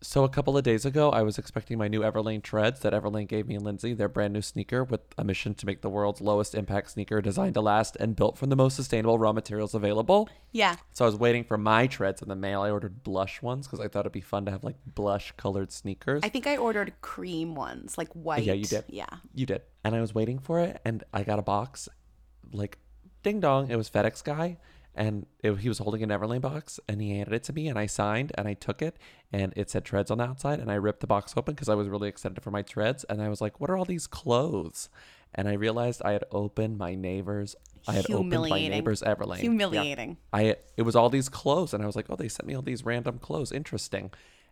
So a couple of days ago, I was expecting my new Everlane treads that Everlane gave me and Lindsey, their brand new sneaker with a mission to make the world's lowest impact sneaker designed to last and built from the most sustainable raw materials available. Yeah. So I was waiting for my treads in the mail. I ordered blush ones because I thought it'd be fun to have like blush colored sneakers. I think I ordered cream ones, like white. Yeah, you did. Yeah. You did. And I was waiting for it, and I got a box, like, ding dong. It was FedEx guy, and it, he was holding an Everlane box, and he handed it to me, and I signed, and I took it, and it said treads on the outside, and I ripped the box open because I was really excited for my treads, and I was like, what are all these clothes? And I realized I had opened my neighbor's. I had opened my neighbor's Everlane. Yeah. Humiliating. I it was all these clothes, and I was like, oh, they sent me all these random clothes. Interesting.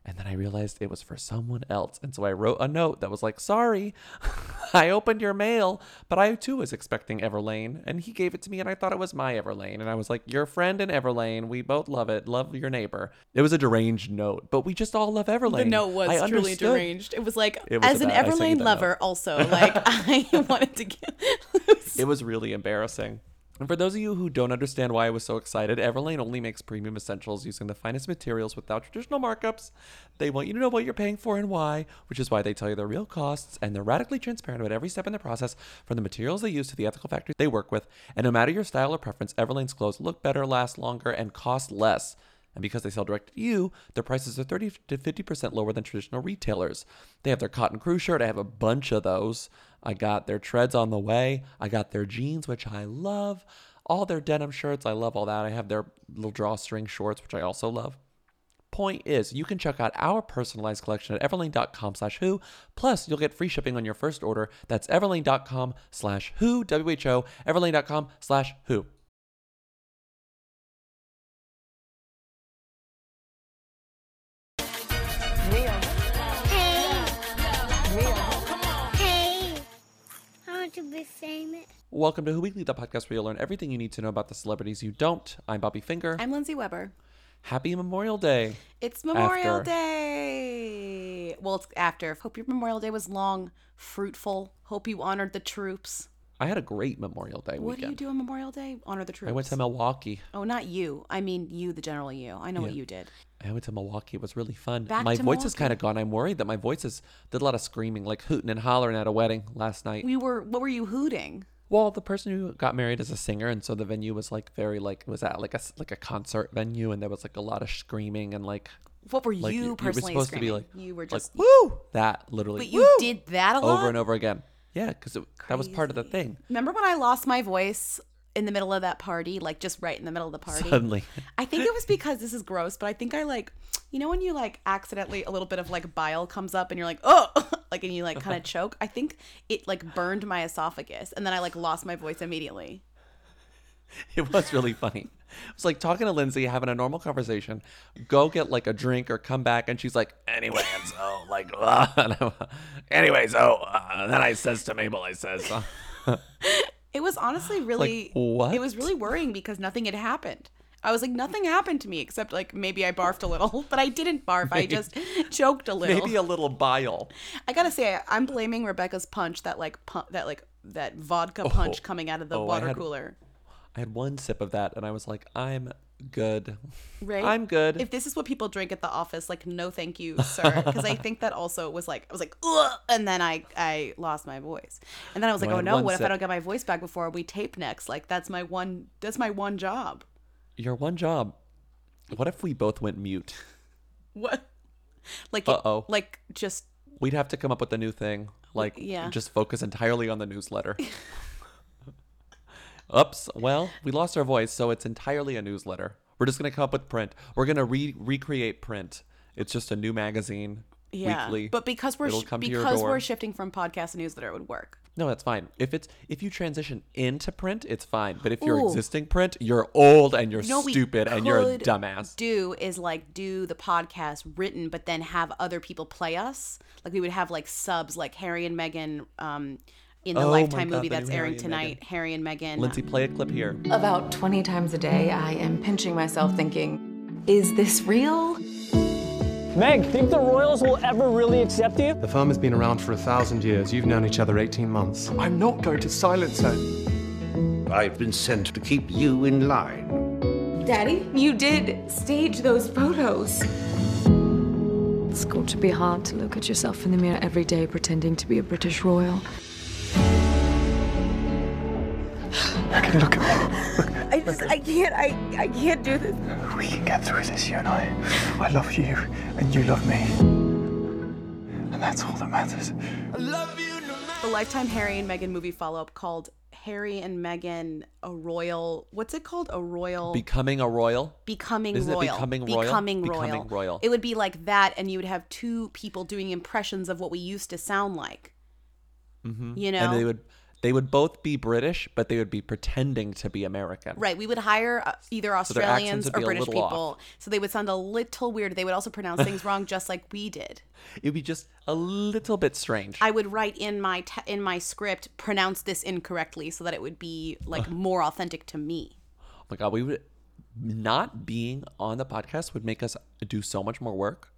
And then I realized it was for someone else, and so I wrote a note that was like, "Sorry, I opened your mail, but I too was expecting Everlane, and he gave it to me, and I thought it was my Everlane, and I was like, your friend in Everlane, we both love it, love your neighbor." It was a deranged note, but we just all love Everlane. The note was I truly understood. deranged. It was like, It was as an about- I sent you Everlane lover, note. also, like, I wanted to get. It was really embarrassing. And for those of you who don't understand why I was so excited, Everlane only makes premium essentials using the finest materials without traditional markups. They want you to know what you're paying for and why, which is why they tell you their real costs, and they're radically transparent about every step in the process, from the materials they use to the ethical factories they work with. And no matter your style or preference, Everlane's clothes look better, last longer, and cost less. And because they sell direct to you, their prices are 30 to 50% lower than traditional retailers. They have their cotton crew shirt. I have a bunch of those. I got their treads on the way. I got their jeans, which I love. All their denim shirts. I love all that. I have their little drawstring shorts, which I also love. Point is, you can check out our personalized collection at everlane.com slash who. Plus, you'll get free shipping on your first order. That's everlane.com slash who, W-H-O, everlane.com slash who. To be famous. Welcome to Who Weekly, the podcast where you'll learn everything you need to know about the celebrities you don't. I'm Bobby Finger. I'm Lindsey Weber. Happy Memorial Day. It's Memorial After. Day. Well, it's after. Hope your Memorial Day was long, fruitful. Hope you honored the troops. I had a great Memorial Day What do you weekend. do on Memorial Day? Honor the troops. I went to Milwaukee. Oh, not you. I mean you, the general you. I know what Yeah. you did. I went to Milwaukee. It was really fun. Back my to voice is Milwaukee. kind of gone. I'm worried that my voice is did a lot of screaming, like hooting and hollering at a wedding last night. We were. What were you hooting? Well, the person who got married is a singer, and so the venue was like very like it was at like a s- like a concert venue, and there was like a lot of screaming and like What were like you you, were personally supposed screaming? to be like you were like, just. woo that literally. but you "Woo!" did that a lot. over and over again. Yeah, because that was part of the thing. Remember when I lost my voice in the middle of that party, like just right in the middle of the party? Suddenly, I think it was because this is gross, but I think I like, you know, when you like accidentally a little bit of like bile comes up and you're like, oh, like, and you like kind of choke. I think it like burned my esophagus, and then I like lost my voice immediately. it was really funny. It was like talking to Lindsey, having a normal conversation. Go get like a drink or come back, and she's like, "Anyway, and so like, uh, and anyway, so uh, then I says to Mabel, I says, uh, It was honestly really, what? It was really worrying because nothing had happened. I was like, nothing happened to me except like maybe I barfed a little, but I didn't barf. I just choked a little. maybe a little bile." I gotta say, I'm blaming Rebecca's punch. That like pu- that like that vodka punch coming out of the Oh, water had- cooler. I had one sip of that, and I was like, "I'm good. Right? I'm good." If this is what people drink at the office, like no, thank you, sir. Because I think that also was like I was like, Ugh! and then I I lost my voice, and then I was like, oh, No, oh no, what if I don't get my voice back before we tape next? Like that's my one that's my one job. Your one job. What if we both went mute? What? Like Uh-oh. like just We'd have to come up with a new thing, like Yeah. just focus entirely on the newsletter. Oops. Well, we lost our voice, so it's entirely a newsletter. We're just gonna come up with print. We're gonna re- recreate print. It's just a new magazine, yeah. weekly. But because we're sh- because we're shifting from podcast to newsletter, it would work. no, that's fine. If it's if you transition into print, it's fine. But if you're Ooh. existing print, you're old and you're You know what we stupid and you're a dumbass. Do is like do the podcast written, but then have other people play us. Like we would have like subs, like Harry and Meghan. um, in the Oh Lifetime God, movie that's new Harry airing and tonight. Harry and Meghan. Lindsey, play a clip here. About 20 times a day, I am pinching myself thinking, is this real? Meg, think the Royals will ever really accept you? The firm has been around for a thousand years. You've known each other 18 months. I'm not going to silence her. I've been sent to keep you in line. Daddy, you did stage those photos. It's got to be hard to look at yourself in the mirror every day pretending to be a British royal. Okay, look at me. I just, I can't, I, I can't do this. We can get through this, you and I. I love you, and you love me. And that's all that matters. I love you no matter. The Lifetime Harry and Meghan movie follow up called Harry and Meghan a royal. What's it called? A royal. Becoming a royal. Becoming Isn't it royal. Becoming Royal? Becoming royal. Becoming Royal. It would be like that, and you would have two people doing impressions of what we used to sound like. Mhm. You know? and they would they would both be British, but they would be pretending to be American. Right. We would hire uh, either Australians or British little off. people. So they would sound a little weird. They would also pronounce things wrong, just like we did. It would be just a little bit strange. I would write in my te- in my script pronounce this incorrectly so that it would be like more authentic to me. oh my god, we would not being on the podcast would make us do so much more work.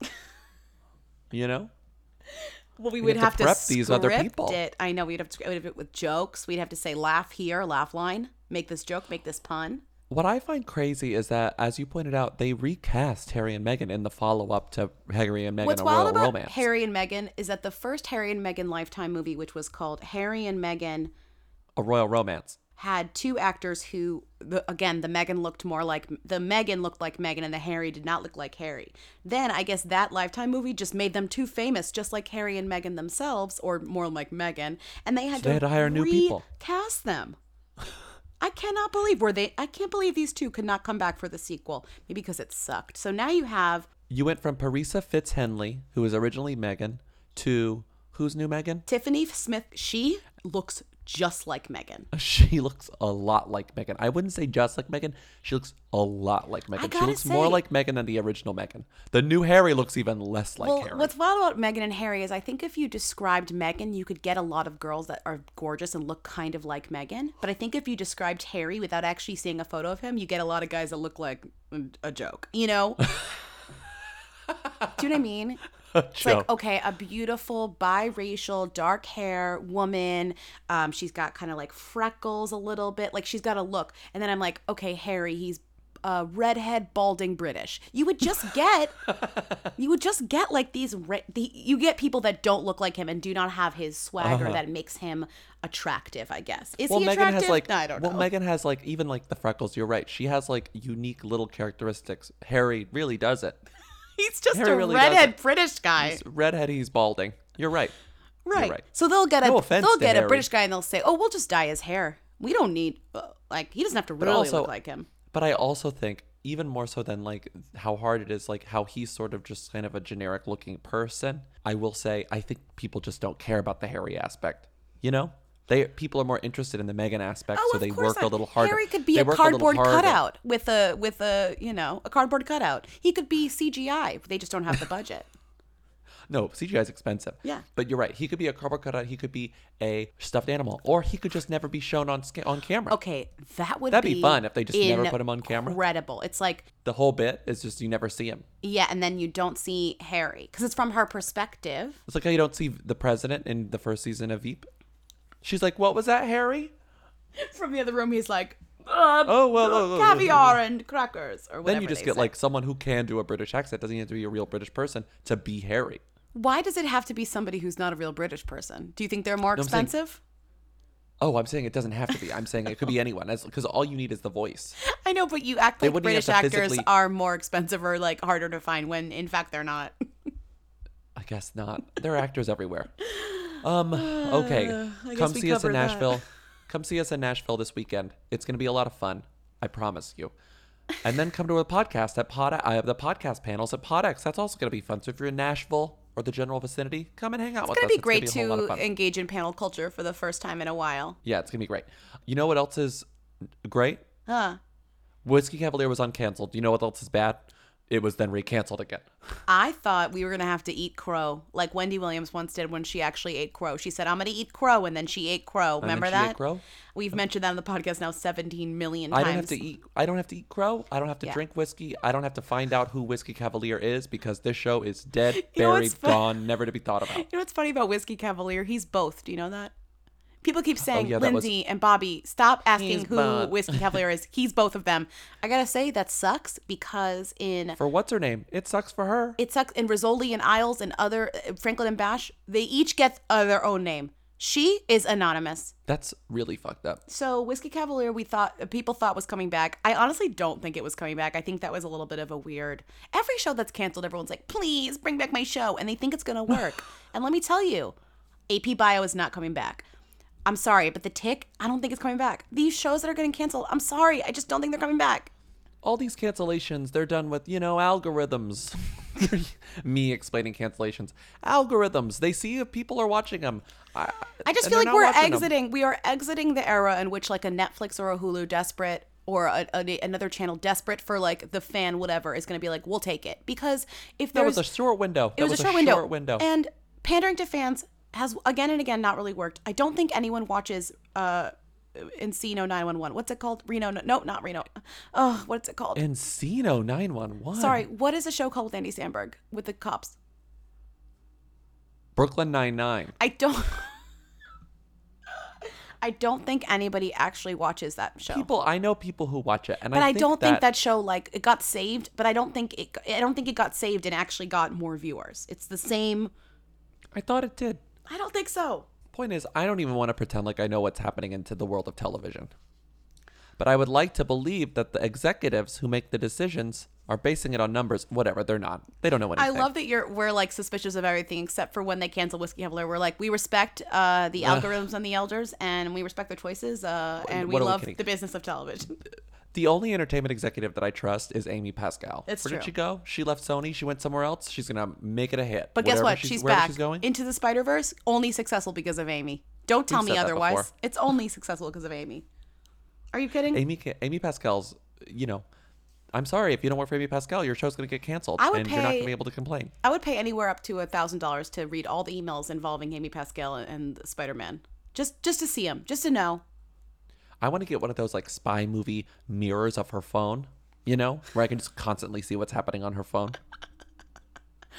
you know? Well, we We'd would have have, to to, these other people. It. I know we'd have to we'd it with jokes. We'd have to say laugh here, laugh line, make this joke, make this pun. What I find crazy is that, as you pointed out, they recast Harry and Meghan in the follow up to Harry and Meghan: What's A wild Royal about Romance. Harry and Meghan is that the first Harry and Meghan Lifetime movie, which was called Harry and Meghan, a Royal Romance. Had two actors who, the, again, the Meghan looked more like the Meghan looked like Meghan and the Harry did not look like Harry. Then I guess that Lifetime movie just made them too famous, just like Harry and Meghan themselves, or more like Meghan, and they had So to they had to hire new people. Cast them. I cannot believe were they. I can't believe these two could not come back for the sequel. Maybe because it sucked. So now you have You went from Parisa Fitz-Henley, who was originally Meghan, to who's new Meghan? Tiffany Smith. She looks just like Meghan. She looks a lot like Meghan. I wouldn't say just like Meghan. She looks a lot like Meghan. She looks more like Meghan than the original Meghan. The new Harry looks even less like well, Harry. what's wild about Meghan and Harry is I think if you described Meghan, you could get a lot of girls that are gorgeous and look kind of like Meghan. But I think if you described Harry without actually seeing a photo of him, you get a lot of guys that look like a joke. You know? Do you know what I mean? It's like, okay, a beautiful biracial, dark hair woman. Um, she's got kind of like freckles a little bit. Like she's got a look. And then I'm like, okay, Harry, he's uh, redhead, balding British. You would just get, you would just get like these, re- the, you get people that don't look like him and do not have his swagger Uh-huh. that makes him attractive, I guess. Is well, he attractive? has like No, I don't well, know. Meghan has like even like the freckles. You're right. She has like unique little characteristics. Harry really doesn't. he's just Harry a really redhead doesn't. British guy. He's redhead. He's balding. You're right. You're Right. right. So they'll get a No they'll get a British guy and they'll say, "Oh, we'll just dye his hair. We don't need uh, like he doesn't have to really also- look like him." But I also think even more so than like how hard it is, like how he's sort of just kind of a generic looking person. I will say I think people just don't care about the hairy aspect. You know, they people are more interested in the Meghan aspect, Oh, so they work a little harder. Harry could be They a cardboard harder. cutout with a with a you know a cardboard cutout. He could be CGI. They just don't have the budget. No, CGI is expensive. Yeah. But you're right. He could be a cardboard cutout. He could be a stuffed animal, or he could just never be shown on sca- on camera. Okay, that would That'd be fun if they just never put him on camera. Incredible. It's like The whole bit is just you never see him. yeah, and then you don't see Harry because it's from her perspective. It's like how you don't see the president in the first season of Veep. She's like, "What was that, Harry?" From the other room, he's like, uh, Oh well, oh, oh, caviar and crackers or whatever. Then you just get say. like someone who can do a British accent. Doesn't have to be a real British person to be Harry. Why does it have to be somebody who's not a real British person? Do you think they're more No, I'm saying- expensive? Oh, I'm saying it doesn't have to be. I'm saying it could be anyone, because all you need is the voice. I know, but you act They like British actors physically- are more expensive or like harder to find when in fact they're not. I guess not. There are actors everywhere. Um. Okay. Guess Come see us in covered that. Nashville. Come see us in Nashville this weekend. It's going to be a lot of fun. I promise you. And then come to a podcast at Pod. I have the podcast panels at PodX. That's also going to be fun. So if you're in Nashville or the general vicinity, come and hang out It's with gonna us. be great a whole lot of to engage in panel culture for the first time in a while. Yeah, it's gonna be great. You know what else is great? Huh. Whiskey Cavalier was uncanceled. You know what else is bad? It was then recanceled again. I thought we were gonna have to eat crow, like Wendy Williams once did when she actually ate crow. She said, "I'm gonna eat crow," and then she ate crow. And then Remember she that? ate crow? We've mentioned that on the podcast now 17 million I times. don't have to eat. I don't have to eat crow. I don't have to Yeah. drink whiskey. I don't have to find out who Whiskey Cavalier is because this show is dead, You know buried, gone, never to be thought about. You know what's funny about Whiskey Cavalier? He's both. Do you know that? People keep saying Oh, yeah, that was- Lindsey and Bobby. Stop asking He's who Bob. Whiskey Cavalier is. He's both of them. I gotta say that sucks because in For what's her name? It sucks for her. it sucks in Rizzoli and Isles and other uh, Franklin and Bash. They each get uh, their own name. She is anonymous. That's really fucked up. So Whiskey Cavalier, we thought people thought was coming back. I honestly don't think it was coming back. I think that was a little bit of a weird. Every show that's canceled, everyone's like, "Please bring back my show," and they think it's gonna work. and let me tell you, AP Bio is not coming back. I'm sorry, but the Tick, I don't think it's coming back. These shows that are getting canceled, I'm sorry, I just don't think they're coming back. All these cancellations, they're done with, you know, algorithms. Me explaining cancellations. Algorithms. They see if people are watching them. I, I just feel like we're exiting. We are exiting the era in which like a Netflix or a Hulu desperate or a, a- another channel desperate for like the fan whatever is going to be like we'll take it because if there was a short window. it That was, a short window. short window. and pandering to fans has again and again not really worked. I don't think anyone watches uh Encino 911. What's it called? Reno? No, not Reno. Oh, what's it called? Encino 911. Sorry, what is a show called with Andy Samberg with the cops? Brooklyn Nine-Nine. I don't. I don't think anybody actually watches that show. People, I know people who watch it, and but I, I, think don't that, think that show like it got saved. But I don't think it. I don't think it got saved and actually got more viewers. It's the same. I thought it did. I don't think so. Point is, I don't even want to pretend like I know what's happening into the world of television. But I would like to believe that the executives who make the decisions are basing it on numbers. Whatever, they're not. They don't know anything. I love that you're we're like suspicious of everything except for when they cancel Whiskey Cavalier. We're like we respect uh, the algorithms and the elders, and we respect their choices, uh, and we what love the business of television. The only entertainment executive that I trust is Amy Pascal. It's Where true. did she go? She left Sony. She went somewhere else. She's gonna make it a hit. But guess Whatever what? She's, wherever back She's going. into the Spider Verse. Only successful because of Amy. Don't tell We've me said that otherwise. It's only successful because of Amy. Are you kidding? Amy Ca- Amy Pascal's. You know, I'm sorry if you don't work for Amy Pascal, your show's gonna get canceled, I would and you're not pay- gonna be able to complain. I would pay anywhere up to a thousand dollars to read all the emails involving Amy Pascal and Spider Man. Just just to see him, just to know. I want to get one of those like spy movie mirrors of her phone. You know, where I can just constantly see what's happening on her phone.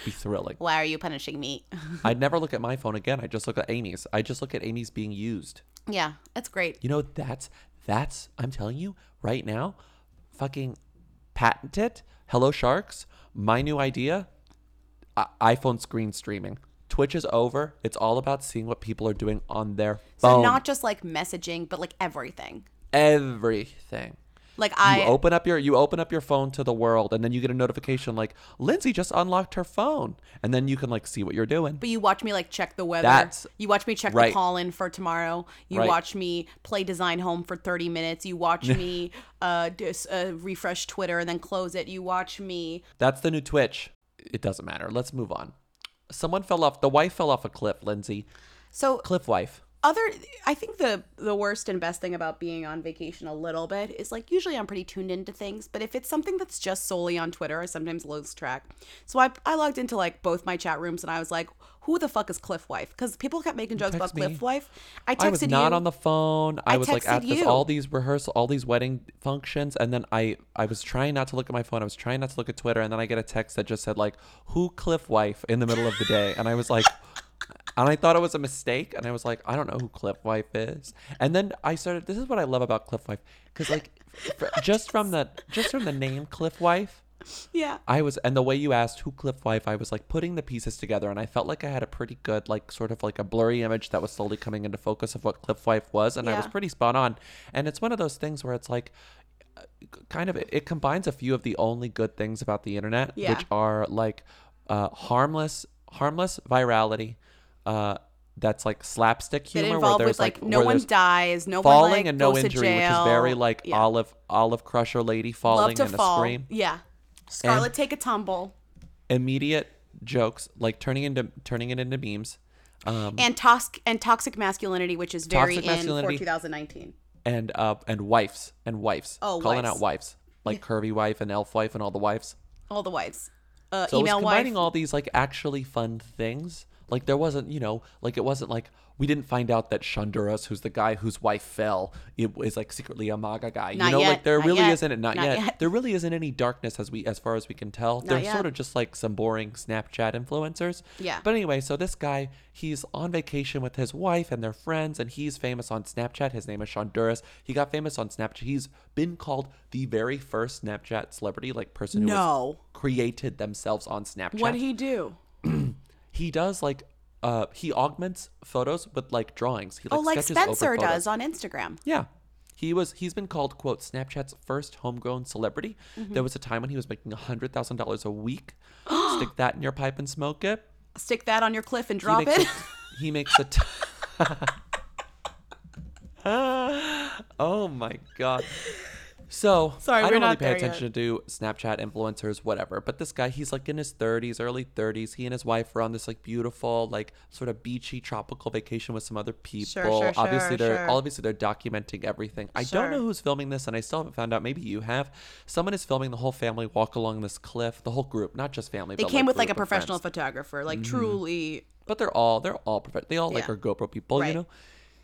Be thrilling. Why are you punishing me? I'd never look at my phone again. I just look at Amy's. I just look at Amy's being used. yeah, that's great. You know, that's that's I'm telling you right now, fucking patent it. Hello Sharks, my new idea. I- iPhone screen streaming. Twitch is over. It's all about seeing what people are doing on their phone. So not just like messaging, but like everything. everything. Like I you open up your you open up your phone to the world and then you get a notification like Lindsey just unlocked her phone and then you can like see what you're doing. But you watch me like check the weather. That's- you watch me check right. the call in for tomorrow. You Right. watch me play design home for 30 minutes. You watch me uh, dis, uh refresh Twitter and then close it. You watch me That's the new Twitch. It doesn't matter. Let's move on. Someone fell off the wife fell off a cliff, Lindsey. So Cliff wife. Other I think the the worst and best thing about being on vacation a little bit is like usually I'm pretty tuned into things, but if it's something that's just solely on Twitter, I sometimes lose track. So I I logged into like both my chat rooms and I was like, who the fuck is Cliff Wife? Because people kept making jokes about me. Cliff Wife. I texted I was not you. on the phone. I, I was like at this all these rehearsal, all these wedding functions, and then I I was trying not to look at my phone. I was trying not to look at Twitter, and then I get a text that just said like, "Who Cliff wife?" in the middle of the day, and I was like. And I thought it was a mistake, and I was like, I don't know who Cliff Wife is. And then I started. This is what I love about Cliff Wife, because like, just from the just from the name Cliff Wife, yeah. I was, and the way you asked who Cliff Wife, I was like putting the pieces together, and I felt like I had a pretty good, like, sort of like a blurry image that was slowly coming into focus of what Cliff Wife was, and I was pretty spot on. And it's one of those things where it's like, uh, kind of, it combines a few of the only good things about the internet, Yeah. which are like uh, harmless, harmless virality. Uh, that's like slapstick humor where there's with like, no one dies, no falling one like and no injury, which is very like Yeah. olive olive crusher lady falling and fall. a scream Yeah. Scarlet take a tumble. immediate jokes, like turning into turning it into memes, um, And toxic and toxic masculinity, which is very in for 2019. and uh, and wives and wives. Oh, calling wives. out wives like curvy wife and elf wife and all the wives. All the wives. Uh, So it was email wife. combining all these like actually fun things, Like there wasn't, you know, like it wasn't like we didn't find out that Shonduras, who's the guy whose wife fell, it is like secretly a MAGA guy. Not you know, yet, like there really yet, isn't not, not yet. yet. There really isn't any darkness as we as far as we can tell. Not They're yet. sort of just like some boring Snapchat influencers. Yeah. But anyway, so this guy, he's on vacation with his wife and their friends, and he's famous on Snapchat. His name is Shonduras. He got famous on Snapchat. He's been called the very first Snapchat celebrity, like person who was No. created themselves on Snapchat. What'd he do? He does like uh he augments photos with like drawings. He oh, like sketches over Spencer does on Instagram. Yeah. He was he's been called quote Snapchat's first homegrown celebrity. Mm-hmm. There was a time when he was making hundred thousand dollars a week. Stick that in your pipe and smoke it. Stick that on your cliff and He drop makes it. A, he makes a. T- oh my god. So Sorry, I we're don't really not pay there attention to Snapchat influencers, whatever. But this guy, he's like in his 30s, early 30s. He and his wife are on this like beautiful, like sort of beachy tropical vacation with some other people. sure, obviously, sure, they're sure. obviously they're documenting everything. I don't know who's filming this, and I still haven't found out. Maybe you have. Someone is filming the whole family walk along this cliff. The whole group, not just family. they but, came with like a professional friends. photographer, like mm-hmm. truly. But they're all they're all prof- they all like Yeah. are GoPro people, Right. you know.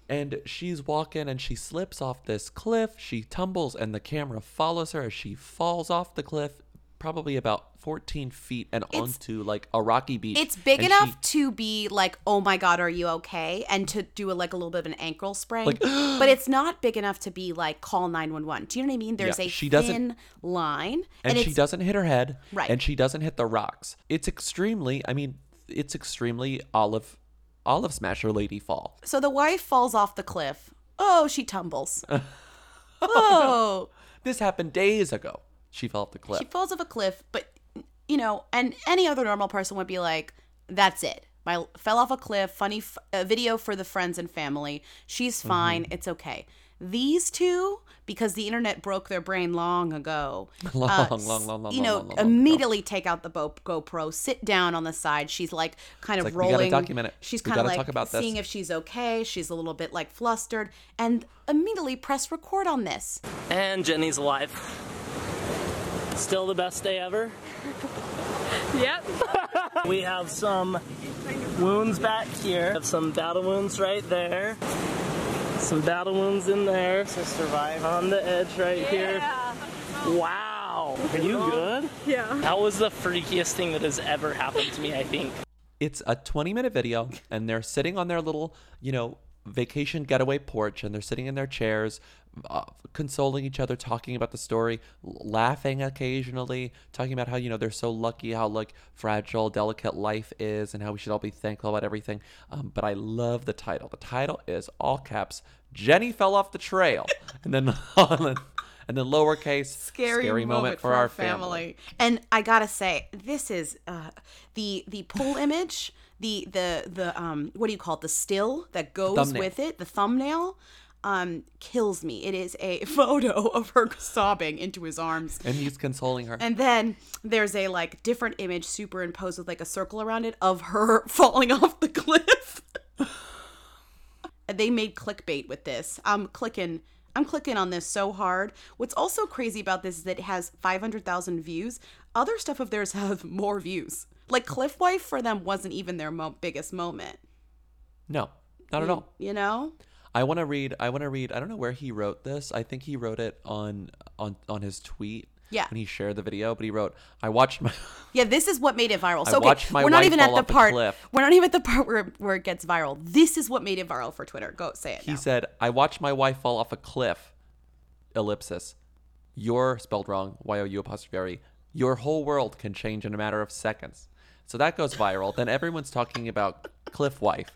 And she's walking and she slips off this cliff. She tumbles and the camera follows her as she falls off the cliff, probably about 14 feet and onto like a rocky beach. It's big And enough she- to be like, "Oh my god, are you okay?" and to do a, like a little bit of an ankle sprain. Like- but it's not big enough to be like call 911. Do you know what I mean? There's Yeah, a she thin line and, she doesn't hit her head, Right. And she doesn't hit the rocks. It's extremely. I mean, it's extremely olive, olive smasher lady fall. So the wife falls off the cliff. Oh, she tumbles. oh, This happened days ago. She fell off the cliff. she falls off a cliff, but you know, and any other normal person would be like, "That's it. My fell off a cliff. Funny f- a video for the friends and family. She's Mm-hmm. fine. It's okay." These two, because the internet broke their brain long ago, Long, uh, long, long, long, long, you know, long, long, long immediately take out the GoPro, sit down on the side. She's like kind of like, we rolling. document it. She's kind of like talk about seeing if she's okay. She's a little bit like flustered, and immediately press record on this. And Jenny's alive. Still the best day ever? Yep. We have some wounds back here. We Have some battle wounds right there. Some battle wounds in there. So survive on the edge right here. Wow. Are you good? Yeah. That was the freakiest thing that has ever happened to me, I think. it's a 20 minute video and they're sitting on their little you know vacation getaway porch and they're sitting in their chairs uh, consoling each other talking about the story laughing occasionally talking about how you know they're so lucky how like fragile delicate life is and how we should all be thankful about everything. Um, but i love the title. The title is all caps jenny fell off the trail. And then and then lowercase scary, moment, for, our family. And I gotta say, this is uh, the the pull image, the the the um what do you call it? The still that goes Thumbnail. with it, the thumbnail. Um, kills me. It is a photo of her sobbing into his arms. and he's consoling her And then there's a like different image superimposed with like a circle around it of her falling off the cliff. They made clickbait with this. I'm clicking I'm clicking on this so hard. What's also crazy about this is that it has 500,000 views. Other stuff of theirs have more views. Like Cliff Wife for them wasn't even their mo- biggest moment. no not at all You know? I want to read. I want to read. I don't know where he wrote this. I think he wrote it on on on his tweet. Yeah. When he shared the video, but he wrote, "I watched my." Yeah, this is what made it viral. So okay, my we're not even at the part. We're not even at the part where where it gets viral. This is what made it viral for Twitter. Go say it. he now. said, "I watched my wife fall off a cliff." Ellipsis. You're spelled wrong. Y o u apostrophe r e. Your whole world can change in a matter of seconds. So that goes viral. then everyone's talking about Cliff Wife.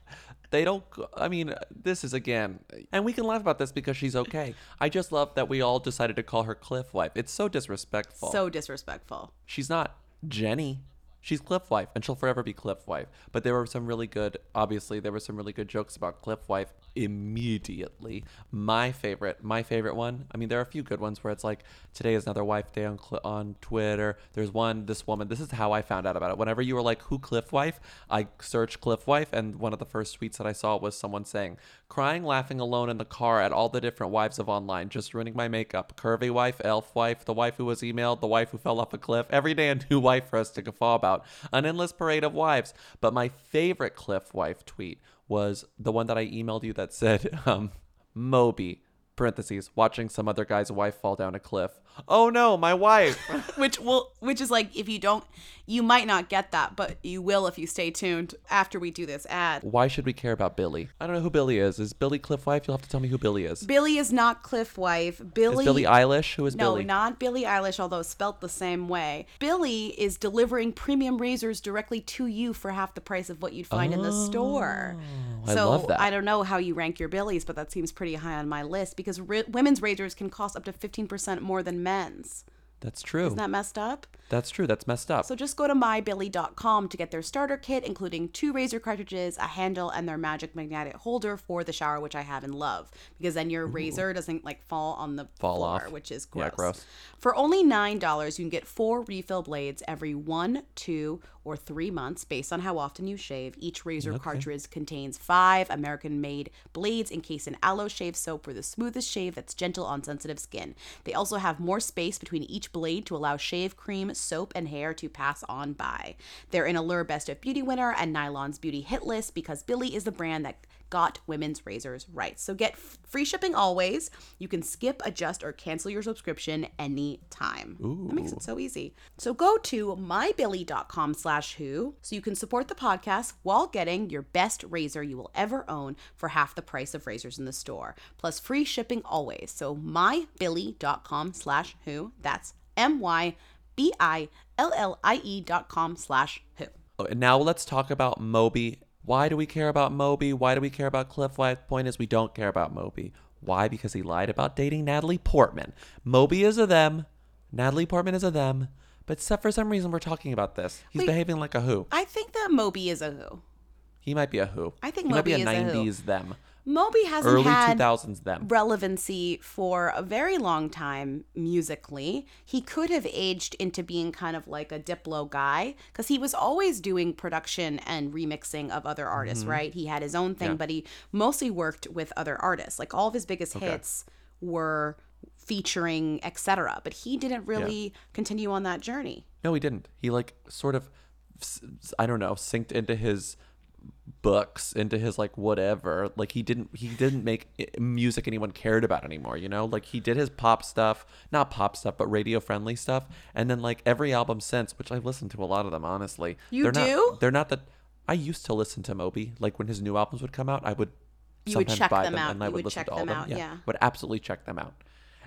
They don't. I mean, this is again, and we can laugh about this because she's okay. I just love that we all decided to call her Cliff Wife. It's so disrespectful. so disrespectful. she's not Jenny. She's Cliff Wife, and she'll forever be Cliff Wife. But there were some really good, obviously, there were some really good jokes about Cliff Wife immediately. My favorite, my favorite one. I mean, there are a few good ones where it's like today is another wife day on Cl- on Twitter. There's one, this woman. This is how I found out about it. Whenever you were like, "Who Cliff Wife?" I searched Cliff Wife, and one of the first tweets that I saw was someone saying, "Crying, laughing alone in the car at all the different wives of online, just ruining my makeup. Curvy wife, elf wife, the wife who was emailed, the wife who fell off a cliff. Every day a new wife for us to guffaw about. About an endless parade of wives. But my favorite Cliff wife tweet was the one that I emailed you that said, um, Moby, parentheses, watching some other guy's wife fall down a cliff. Oh no, my wife. which will which is like if you don't you might not get that but you will if you stay tuned after we do this ad Why should we care about Billie? I don't know who Billie is. Is Billie Cliff wife? You'll have to tell me who Billie is. billie is not cliff wife billie is Billie Eilish? Who is no, Billie? No, not Billie Eilish, although spelt the same way. Billie is delivering premium razors directly to you for half the price of what you'd find in the store. Oh, I so love that. I don't know how you rank your Billies, but that seems pretty high on my list because ri- women's razors can cost up to 15% more than men's. That's true. Isn't that messed up? That's true. That's messed up. So just go to mybillie.com to get their starter kit, including two razor cartridges, a handle, and their magic magnetic holder for the shower, which I have and love. Because then your razor doesn't like fall on the Fall floor, off. which is Yeah, gross. gross. For only nine dollars, you can get four refill blades every one, two, or three months, based on how often you shave. Each razor cartridge contains five American-made blades encased in aloe shave soap for the smoothest shave that's gentle on sensitive skin. They also have more space between each blade to allow shave cream, soap, and hair to pass on by. They're in Allure Best of Beauty winner and Nylon's Beauty hit list because Billie is the brand that got women's razors right. So get free shipping always. You can skip, adjust, or cancel your subscription anytime. That makes it so easy. So go to mybillie.com slash who so you can support the podcast while getting your best razor you will ever own for half the price of razors in the store. Plus free shipping always. So mybillie.com slash who. That's M-Y-B-I-L-L-I-E dot com slash who. Oh, And now let's talk about Moby. Why do we care about Moby? Why do we care about Cliff White? Point is, we don't care about Moby. Why? Because he lied about dating Natalie Portman. Moby is a them. Natalie Portman is a them. But se- for some reason, we're talking about this. He's Wait. behaving like a who. I think that Moby is a who. He might be a who. I think he might be a Moby is a who. 90s them. Moby hasn't Early had 2000s them. relevancy for a very long time musically. He could have aged into being kind of like a Diplo guy because he was always doing production and remixing of other artists, right? He had his own thing, Mm-hmm. Yeah. but he mostly worked with other artists. Like all of his biggest Okay. hits were featuring etc. But he didn't really continue on that journey. No, he didn't. He like sort of, I don't know, synced into his books, into his like whatever. Like he didn't, he didn't make music anyone cared about anymore. You know, like he did his pop stuff, not pop stuff, but radio friendly stuff. And then like every album since, which I've listened to a lot of them, honestly. You they're do? Not, they're not the. I used to listen to Moby. Like when his new albums would come out, I would. You would sometimes check buy them out. and I You would, would listen check to all them of them. out, yeah. would absolutely check them out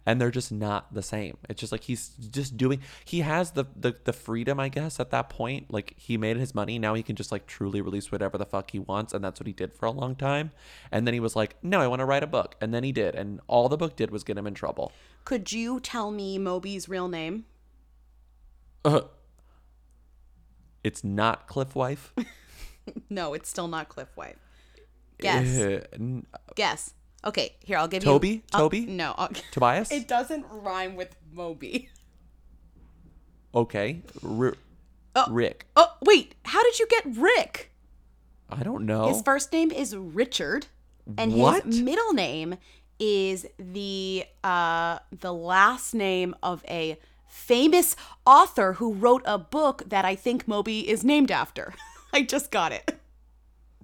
and they're just not the same it's just like he's just doing he has the, the the freedom i guess at that point like he made his money now he can just like truly release whatever the fuck he wants and that's what he did for a long time and then he was like no i want to write a book and then he did and all the book did was get him in trouble Could you tell me Moby's real name? uh, it's not cliff wife No, it's still not Cliff Wife. Guess. Uh, n- Guess. Okay, here I'll give Toby? you. I'll- Toby? no. I'll- Tobias? It doesn't rhyme with Moby. okay R- rick Oh wait, how did you get Rick? i don't know His first name is Richard, and What? his middle name is the uh the last name of a famous author who wrote a book that I think Moby is named after. I just got it.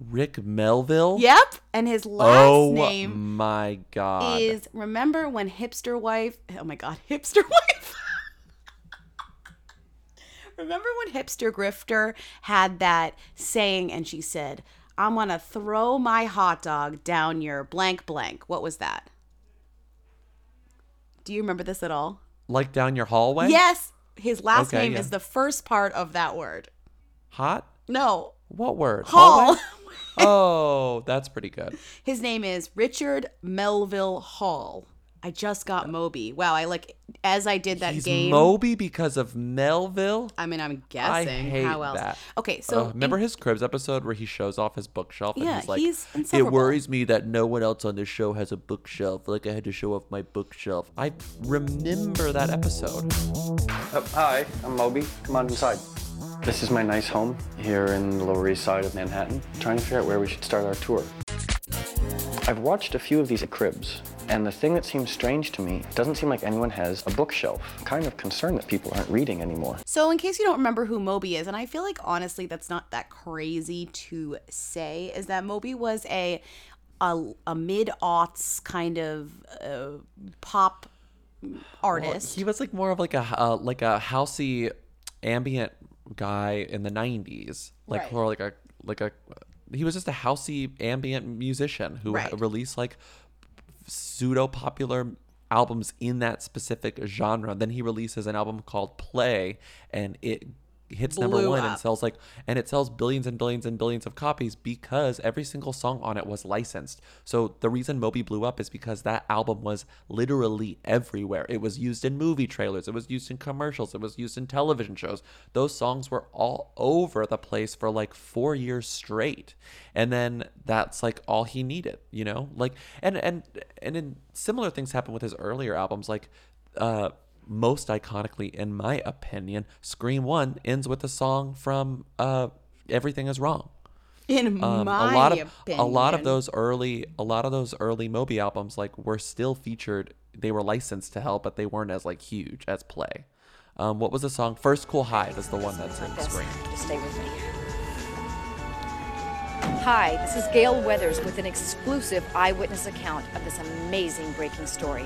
Rick melville? Yep, and his last oh name my god. is remember when hipster wife oh my god hipster wife? Remember when hipster grifter had that saying and she said i'm gonna throw my hot dog down your blank blank. What was that? Do you remember this at all? Like down your hallway? Yes his last Okay, name yeah. is the first part of that word. Hot? No. What word? hall. Hallway? oh, that's pretty good. his name is richard melville hall i just got moby wow i like as i did that He's game Moby because of Melville. I mean, I'm guessing. I guessing. hate How else? that. Okay, so Uh, remember in- his Cribs episode where he shows off his bookshelf and Yeah, he's like, he's "It worries me that no one else on this show has a bookshelf. Like I had to show off my bookshelf." I remember that episode. Uh, hi, I'm Moby. Come on inside. This is my nice home here in the Lower East Side of Manhattan. trying to figure out where we should start our tour. I've watched a few of these cribs, and the thing that seems strange to me, it doesn't seem like anyone has a bookshelf. I'm kind of concerned that people aren't reading anymore. So, in case you don't remember who Moby is, and I feel like honestly that's not that crazy to say, is that Moby was a a, a mid aughts kind of uh, pop artist. Well, he was like more of like a uh, like a housey ambient guy in the 90s like Right. or like a like a he was just a housey ambient musician who Right. released like pseudo popular albums in that specific genre then he releases an album called play and it hits number Blew one and sells like and it sells billions and billions and billions of copies because every single song on it was licensed. So the reason moby blew up is because that album was literally everywhere. It was used in movie trailers. It was used in commercials. It was used in television shows. Those songs were all over the place for like four years straight. And then that's like all he needed you know? Like and and and in similar things happen with his earlier albums. Like uh most iconically, in my opinion, Scream One ends with a song from uh, "Everything Is Wrong." in Um, my a lot of opinion, a lot of those early a lot of those early Moby albums like were still featured. They were licensed to hell, but they weren't as like huge as Play. Um, what was the song? First Cool Hive is the one that's in Scream. Stay with me. Hi, this is Gale Weathers with an exclusive eyewitness account of this amazing breaking story.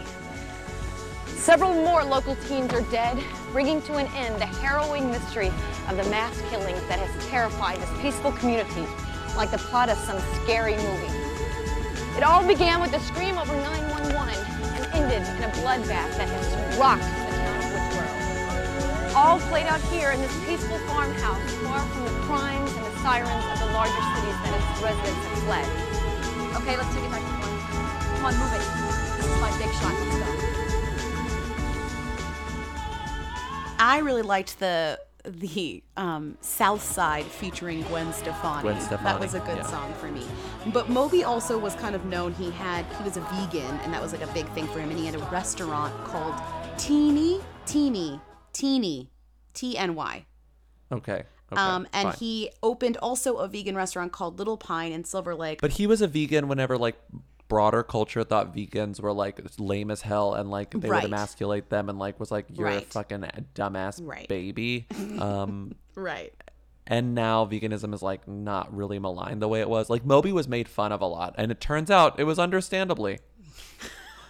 Several more local teens are dead, bringing to an end the harrowing mystery of the mass killings that has terrified this peaceful community like the plot of some scary movie. It all began with a scream over 911 and ended in a bloodbath that has rocked the town of Woodsboro. All played out here in this peaceful farmhouse, far from the crimes and the sirens of the larger cities that its residents have fled. Okay, let's take it back to work. Come on, move it. This is my big shot. Let's go. I really liked the the um, South Side featuring Gwen Stefani. Gwen That was a good yeah. song for me. But Moby also was kind of known. He had he was a vegan, and that was like a big thing for him. And he had a restaurant called Teeny Teeny Teeny T N Y. Okay. okay um, and fine. he opened also a vegan restaurant called Little Pine in Silver Lake. But he was a vegan whenever like broader culture thought vegans were like lame as hell and like they Right. would emasculate them and like was like you're a fucking dumbass Right. baby. Um right. and now veganism is like not really maligned the way it was. Like Moby was made fun of a lot and it turns out it was understandably.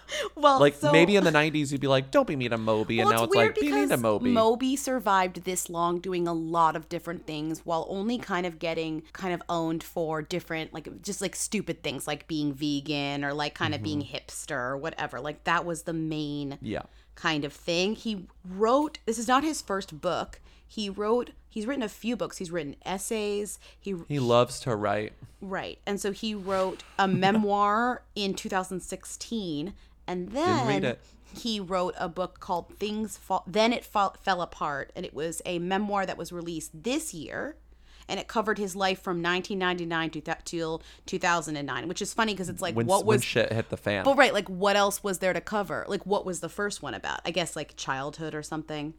Well, like so- maybe in the 90s you'd be like don't be mean to Moby and now it's it's, like be mean to Moby. Moby survived this long doing a lot of different things while only kind of getting kind of owned for different like just like stupid things like being vegan or like kind of being hipster or whatever. Like that was the main Mm-hmm. yeah. kind of thing. He wrote this is not his first book. He wrote he's written a few books. He's written essays. He He loves to write. Right. And so he wrote a memoir in 2016 and then he wrote a book called Things Fall Then It Fall, Fell Apart and it was a memoir that was released this year and it covered his life from 1999 to th- till 2009, which is funny because it's like when, what when was shit hit the fan. But right, like what else was there to cover? Like what was the first one about? I guess like childhood or something.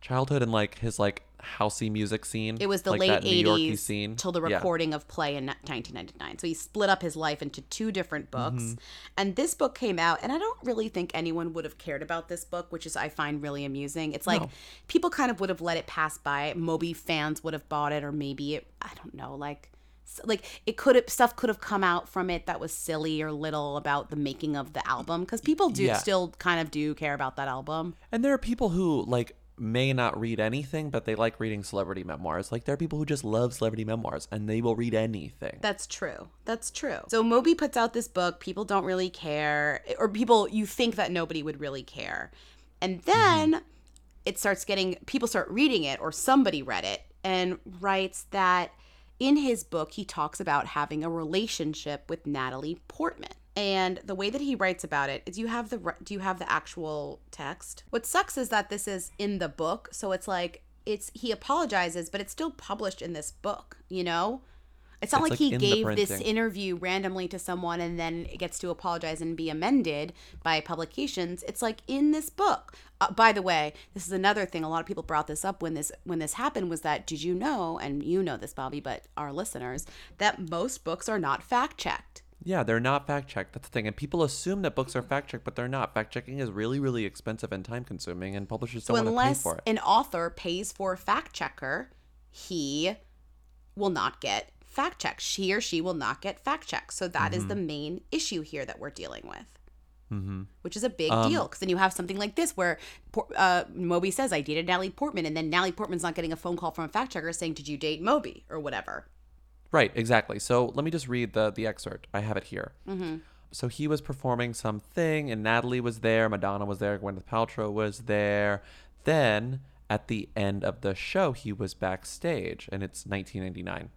Childhood and like his like housey music scene. It was the like late that New Yorky 80s scene. till the Yeah. recording of Play in 1999. So he split up his life into two different books. Mhm. And this book came out, and I don't really think anyone would have cared about this book, which is I find really amusing. It's like No. people kind of would have let it pass by. Moby fans would have bought it, or maybe it, I don't know, like. Like it could have stuff could have come out from it that was silly or little about the making of the album because people do Yeah. still kind of do care about that album. And there are people who like may not read anything, but they like reading celebrity memoirs. Like there are people who just love celebrity memoirs and they will read anything. That's true. That's true. So Moby puts out this book, people don't really care, or people you think that nobody would really care. And mm-hmm. then it starts getting people start reading it or somebody read it and writes that in his book he talks about having a relationship with Natalie Portman. And the way that he writes about it is you have the do you have the actual text? What sucks is that this is in the book, so it's like it's he apologizes, but it's still published in this book, you know? It's not It's like, like he gave this interview randomly to someone and then it gets to apologize and be amended by publications. It's like in this book. Uh, by the way, this is another thing. A lot of people brought this up when this when this happened. Was that did you know? And you know this, Bobby, but our listeners that most books are not fact checked. Yeah, they're not fact checked. That's the thing. And people assume that books are fact checked, but they're not. Fact checking is really, really expensive and time consuming, and publishers So don't want to pay for it. Unless an author pays for a fact checker, he will not get fact checked. She or she will not get fact checked. So that is Mhm. the main issue here that we're dealing with. Mm-hmm. Which is a big Um, deal because then you have something like this where uh, Moby says, I dated Natalie Portman, and then Natalie Portman's not getting a phone call from a fact checker saying, Did you date Moby or whatever? Right, exactly. So let me just read the the excerpt. I have it here. Mhm. So he was performing something, and Natalie was there, Madonna was there, Gwyneth Paltrow was there. Then at the end of the show, he was backstage, and it's 1999.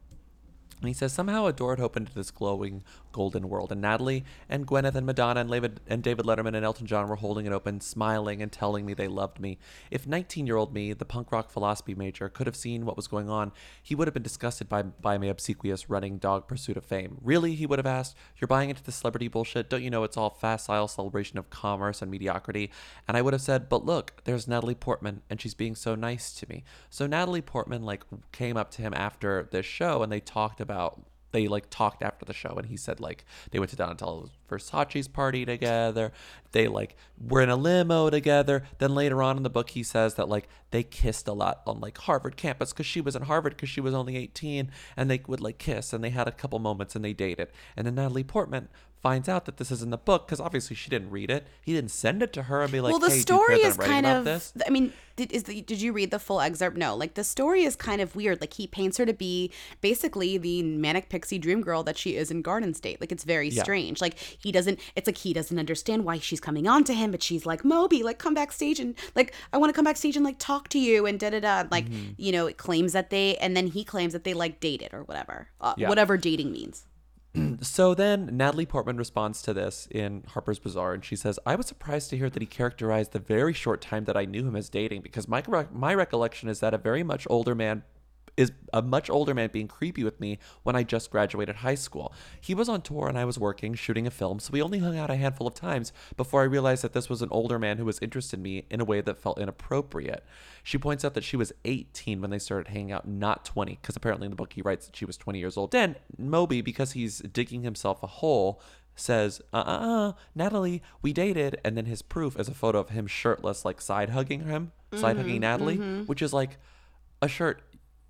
And he says somehow a door had opened to this glowing golden world, and Natalie and Gwyneth and Madonna and David, and David Letterman and Elton John were holding it open, smiling and telling me they loved me. If 19-year-old me, the punk rock philosophy major, could have seen what was going on, he would have been disgusted by by my obsequious running dog pursuit of fame. Really, he would have asked, "You're buying into the celebrity bullshit? Don't you know it's all facile celebration of commerce and mediocrity?" And I would have said, "But look, there's Natalie Portman, and she's being so nice to me." So Natalie Portman like came up to him after this show, and they talked about they like talked after the show and he said like they went to Donatella Versace's party together. They like were in a limo together. Then later on in the book he says that like they kissed a lot on like Harvard campus cuz she was in Harvard cuz she was only 18 and they would like kiss and they had a couple moments and they dated. And then Natalie Portman finds out that this is in the book because obviously she didn't read it. He didn't send it to her and be like, well, the "Hey, story do you care is that I'm writing kind of. this?" I mean, did, is the, did you read the full excerpt? No. Like the story is kind of weird. Like he paints her to be basically the manic pixie dream girl that she is in Garden State. Like it's very Yeah. strange. Like he doesn't. It's like he doesn't understand why she's coming on to him, but she's like Moby, like come backstage and like I want to come backstage and like talk to you and da da da. Like Mm-hmm. you know, it claims that they and then he claims that they like dated or whatever. Uh, Yeah. Whatever dating means. Mm. so then Natalie Portman responds to this in Harper's Bazaar, and she says, "I was surprised to hear that he characterized the very short time that I knew him as dating, because my my recollection is that a very much older man." Is a much older man being creepy with me when I just graduated high school. He was on tour and I was working, shooting a film, so we only hung out a handful of times before I realized that this was an older man who was interested in me in a way that felt inappropriate. She points out that she was 18 when they started hanging out, not 20, because apparently in the book he writes that she was 20 years old. Then Moby, because he's digging himself a hole, says, uh uh uh, Natalie, we dated. And then his proof is a photo of him shirtless, like side hugging him, side hugging Mhm, Natalie, mhm. which is like a shirt.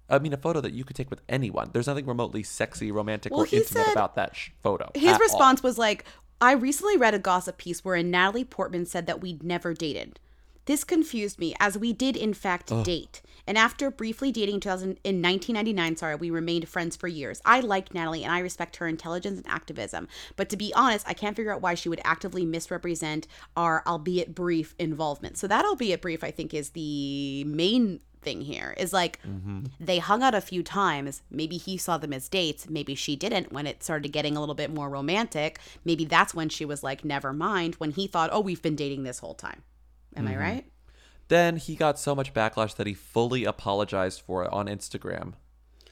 I mean, a photo that you could take with anyone. There's nothing remotely sexy, romantic, Well, or intimate said- about that sh- photo. His at all. response was like, I recently read a gossip piece wherein Natalie Portman said that we'd never dated. This confused me, as we did in fact Ugh. date. And after briefly dating in 2000, in 1999, sorry, we remained friends for years. I liked Natalie and I respect her intelligence and activism. But to be honest, I can't figure out why she would actively misrepresent our albeit brief involvement. So that albeit brief, I think, is the main thing here. Is like they hung out a few times. Maybe he saw them as dates. Maybe she didn't when it started getting a little bit more romantic. Maybe that's when she was like, never mind, when he thought, oh, we've been dating this whole time. Am I Mhm. right? Then he got so much backlash that he fully apologized for it on Instagram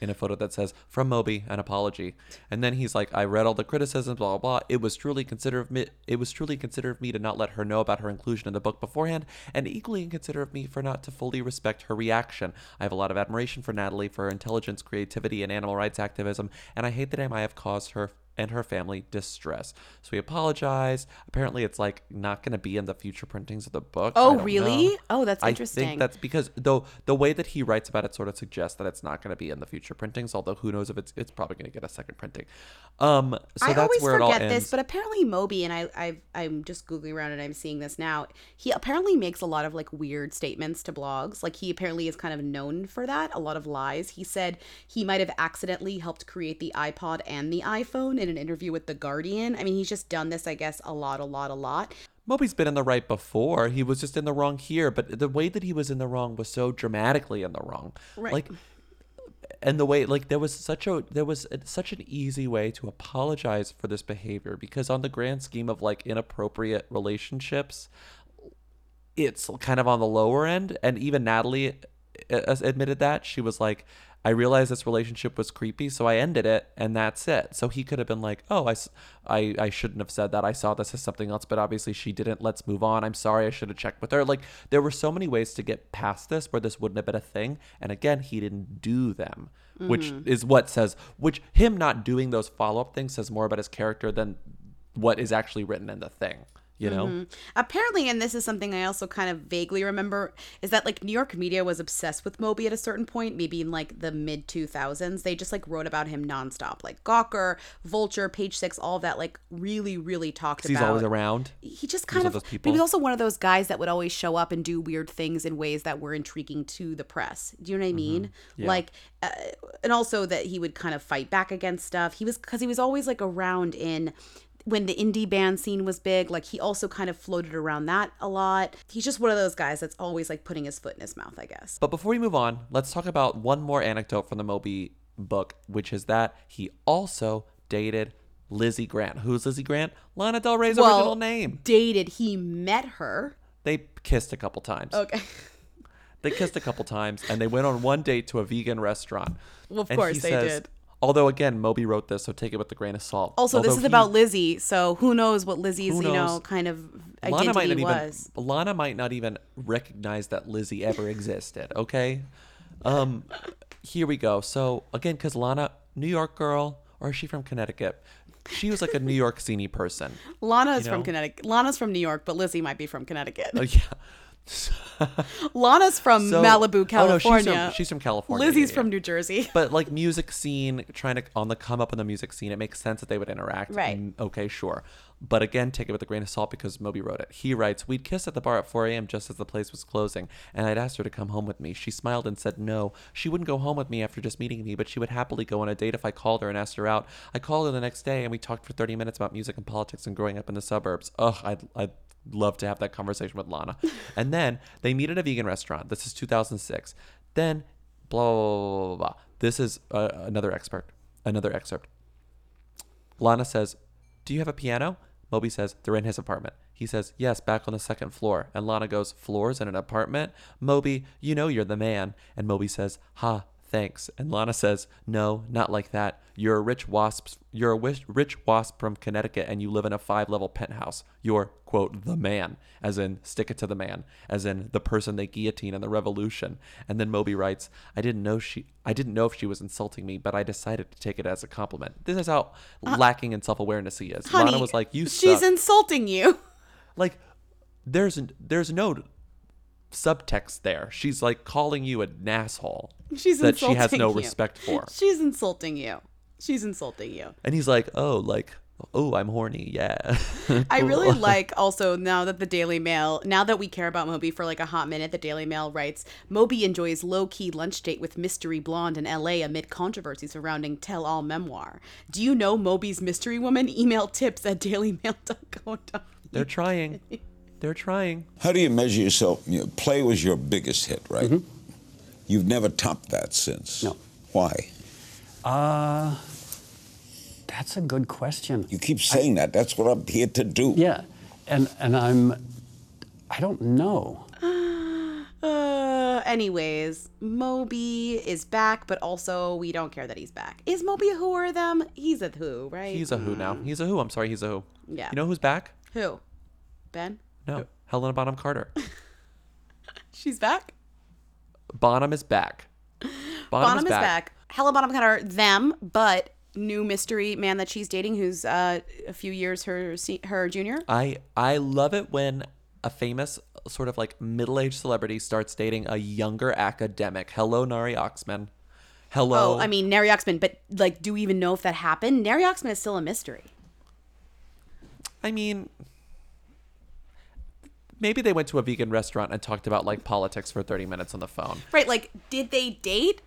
in a photo that says from Moby an apology. And then he's like, I read all the criticisms, blah blah blah. It was truly considerate of me it was truly considerate of me to not let her know about her inclusion in the book beforehand, and equally inconsiderate of me for not to fully respect her reaction. I have a lot of admiration for Natalie for her intelligence, creativity, and animal rights activism, and I hate that I might have caused her and her family distress. So we apologize. Apparently, it's like not going to be in the future printings of the book. Oh, really? know. Oh, that's interesting. I think that's because though the way that he writes about it sort of suggests that it's not going to be in the future printings. Although who knows if it's it's probably going to get a second printing. Um, so I that's always where it all forget this, but apparently Moby and I, I, I'm just googling around and I'm seeing this now. He apparently makes a lot of like weird statements to blogs. Like he apparently is kind of known for that. A lot of lies. He said he might have accidentally helped create the iPod and the iPhone in an interview with the Guardian. I mean, he's just done this, I guess, a lot, a lot, a lot. Moby's been in the right before. He was just in the wrong here, but the way that he was in the wrong was so dramatically in the wrong. Right. Like and the way like there was such a there was a, such an easy way to apologize for this behavior because on the grand scheme of like inappropriate relationships it's kind of on the lower end and even Natalie uh, admitted that she was like I realized this relationship was creepy, so I ended it, and that's it. So he could have been like, "Oh, I, I, I shouldn't have said that. I saw this as something else, but obviously she didn't. Let's move on. I'm sorry. I should have checked with her." Like there were so many ways to get past this where this wouldn't have been a thing, and again, he didn't do them. which Mhm. is what says which him not doing those follow up things says more about his character than what is actually written in the thing. You know. Mhm. Apparently, and this is something I also kind of vaguely remember, is that like New York media was obsessed with Moby at a certain point, maybe in like the mid 2000s. They just like wrote about him nonstop. Like Gawker, Vulture, Page Six, all of that, like really, really talked 'Cause he's about. always around. He just kind of, he was also one of those guys that would always show up and do weird things in ways that were intriguing to the press. Do you know what I mean? Mm-hmm. Yeah. Like, uh, and also that he would kind of fight back against stuff. He was because he was always like around in when the indie band scene was big. Like he also kind of floated around that a lot. He's just one of those guys that's always like putting his foot in his mouth, I guess. But before we move on, let's talk about one more anecdote from the Moby book, which is that he also dated Lizzie Grant. Who's Lizzie Grant? Lana Del Rey's Well, original name. Dated. He met her. They kissed a couple times. Okay. They kissed a couple times and they went on one date to a vegan restaurant. Well, of And course he they says- did. Although again, Moby wrote this, so take it with a grain of salt. Also, this is he- about Lizzie, so who knows what Lizzie's Who you know kind of Lana might identity not was. even Lana might not even recognize that Lizzie ever existed. Okay, um, here we go. So again, because Lana, New York girl, or is she from Connecticut? She was like a New York sceney person. Lana is you from know? Connecticut. Lana's from New York, but Lizzie might be from Connecticut. Oh yeah. Lana's from So- Malibu, oh, no, she's from- California. she's from California, Lizzie's yeah, from. New Jersey. But like music scene, trying to on the come up in the music scene, it makes sense that they would interact. Right. and okay, sure. But again, take it with a grain of salt because Moby wrote it. He writes, We'd kissed at the bar at 4 a.m. just as the place was closing, and I'd asked her to come home with me. She smiled and said no. She wouldn't go home with me after just meeting me, but she would happily go on a date if I called her and asked her out. I called her the next day, and we talked for 30 minutes about music and politics and growing up in the suburbs. Ugh, I'd, I'd love to have that conversation with Lana. and then they meet at a vegan restaurant. This is 2006. Then, blah, blah, blah, blah. This is uh, another expert. Another excerpt. Lana says, Do you have a piano? Moby says, They're in his apartment. He says, Yes, back on the second floor. And Lana goes, Floors in an apartment? Moby, you know you're the man. And Moby says, Ha, thanks. And Lana says, No, not like that. You're a rich wasp. You're a wish, rich wasp from Connecticut, and you live in a five-level penthouse. You're quote the man, as in stick it to the man, as in the person they guillotine in the Revolution. And then Moby writes, I didn't know she. I didn't know if she was insulting me, but I decided to take it as a compliment. This is how lacking in self-awareness he is. Uh, Honey, Lana was like, "You She's suck." insulting you. like there's there's no subtext there. She's like calling you an asshole She's that she has no you. respect for. She's insulting you. She's insulting you. And he's like, "Oh, like oh, I'm horny." Yeah. I really like also now that the Daily Mail, now that we care about Moby for like a hot minute, the Daily Mail writes Moby enjoys low key lunch date with mystery blonde in LA amid controversy surrounding tell all memoir. Do you know Moby's mystery woman? Email tips at dailymail.co. They're trying. They're trying. How do you measure yourself? You know, Play was your biggest hit, right? You've never topped that since. No. Why? Uh, that's a good question. You keep saying that. That's what I'm here to do. Yeah, and and I'm, I don't know. Uh, anyways, Moby is back, but also we don't care that he's back. Is Moby a who or them? He's a who, right? He's a who now. He's a who. I'm sorry, he's a who. Yeah. You know who's back? Who? Ben? No. Helena Bonham Carter. She's back? Bonham is back. Bonham, is back. Hella Bonham Carter, them, but new mystery man that she's dating who's uh, a few years her her junior. I I love it when a famous sort of like middle-aged celebrity starts dating a younger academic. Hello, Neri Oxman. Hello. Oh, I mean, Neri Oxman, but like, do we even know if that happened? Neri Oxman is still a mystery. I mean, maybe they went to a vegan restaurant and talked about like politics for 30 minutes on the phone. Right, like, did they date?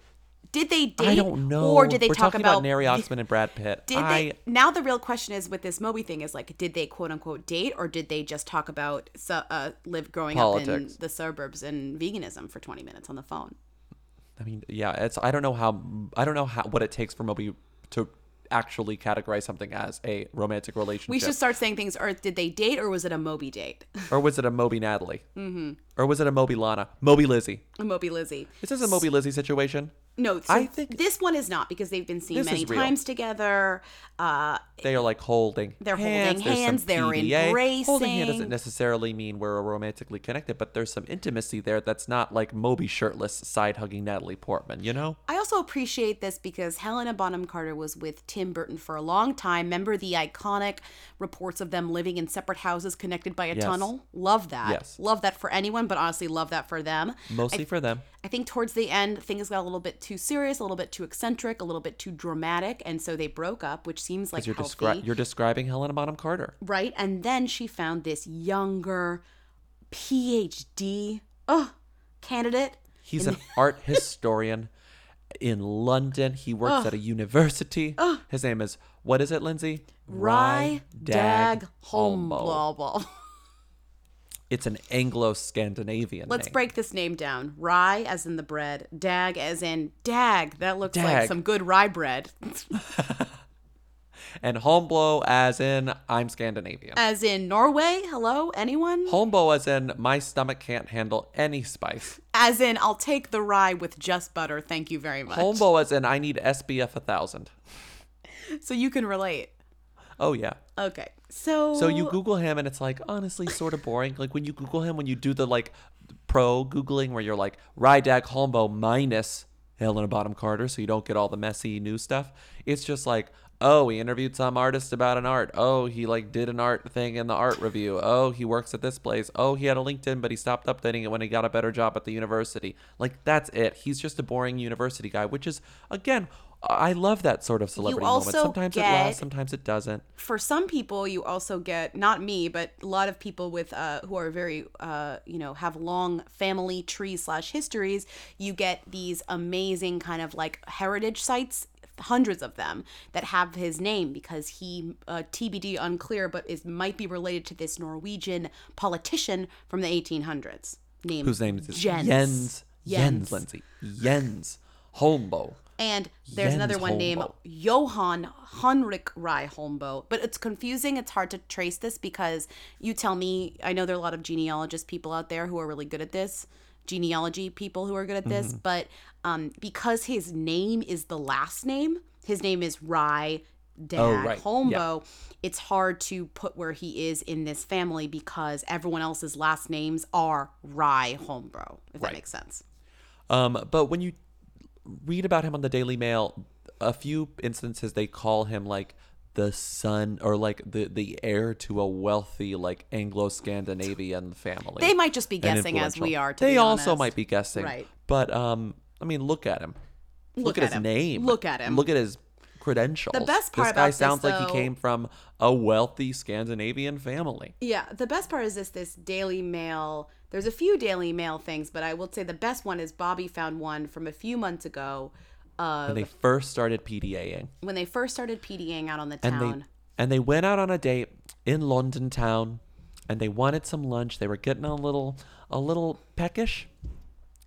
Did they date? I don't know. Or did they We're talk talking about, about Neri Oxman and Brad Pitt. Did I they? Now the real question is with this Moby thing is like, did they quote unquote date, or did they just talk about uh, live growing up in the suburbs and veganism for twenty minutes on the phone? I mean, yeah, it's I don't know how I don't know how what it takes for Moby to actually categorize something as a romantic relationship. We should start saying things. Or did they date, or was it a Moby date? or was it a Moby Natalie? mm-hmm. Or was it a Moby Lana? Moby Lizzie. A Moby Lizzie. Is this a Moby Lizzie situation? No, so I think this one is not because they've been seen many times together. Uh, they are like holding. They're holding hands. Some hands, they're PDA. Holding hand embracing. doesn't necessarily mean we're romantically connected, but there's some intimacy there that's not like Moby shirtless side hugging Natalie Portman. You know? I also appreciate this because Helena Bonham Carter was with Tim Burton for a long time. Remember the iconic reports of them living in separate houses connected by a Yes. tunnel? Love that. Yes. Love that for anyone, but honestly, love that for them. Mostly I, for them. I think towards the end, things got a little bit too serious, a little bit too eccentric, a little bit too dramatic, and so they broke up, which seems like you're, descri- you're describing Helena Bonham Carter. right? And then she found this younger PhD oh, candidate. He's an art historian in London. He works Ugh. at a university. His name is what is it, Lindsay? Rye Dag Holmboe. It's an Anglo-Scandinavian Let's name. break this name down. Rye as in the bread, dag as in dag. That looks like some good rye bread. and Holmboe as in I'm Scandinavian. as in Norway. Hello, anyone? Holmboe as in my stomach can't handle any spice. As in I'll take the rye with just butter. Thank you very much. Holmboe as in I need SPF 1000. So you can relate. Oh yeah. Okay. So So you Google him and it's like honestly sort of boring. Like when you Google him, when you do the like pro Googling where you're like Rye Dag Holmboe minus Helena Bottom Carter, so you don't get all the messy new stuff. It's just like, oh, he interviewed some artist about an art. Oh, he like did an art thing in the art review. Oh, he works at this place. Oh, he had a LinkedIn, but he stopped updating it when he got a better job at the university. Like that's it. He's just a boring university guy, which is again, I love that sort of celebrity moment. also Sometimes it get- lasts, sometimes it doesn't. for some people you also get not me but a lot of people with uh who are very uh you know have long family trees slash histories you get these amazing kind of like heritage sites hundreds of them that have his name because he uh, tbd unclear but is might be related to this norwegian politician from the 1800s named whose name is Jens. Jens. Jens, Jens. Lindsay. Jens Holmboe. And there's another Jens one named Holmboe. Johann Heinrich Rye Holmboe. But it's confusing. It's hard to trace this because you tell me, I know there are a lot of genealogist people out there who are really good at this, genealogy people who are good at this. Mhm. But um, because his name is the last name, his name is Rye Dag Oh, right. Holmboe, it's hard to put where he is in this family because everyone else's last names are Rye Holmboe, if that makes sense. Um, but when you read about him on the Daily Mail, a few instances they call him like the son or like the the heir to a wealthy like Anglo-Scandinavian family. They might just be guessing as we are, to they also might be guessing, Right. But um, I mean, look at him. Look, Look at, at his name. Look at him. Look at his credentials. The best part this guy about this, sounds like though- he came from a wealthy Scandinavian family. Yeah, the best part is this this Daily Mail. There's a few Daily Mail things, but I will say the best one is Bobby found one from a few months ago of When they first started PDAing. when they first started PDAing out on the and town. they and they went out on a date in London town and they wanted some lunch. They were getting a little a little peckish.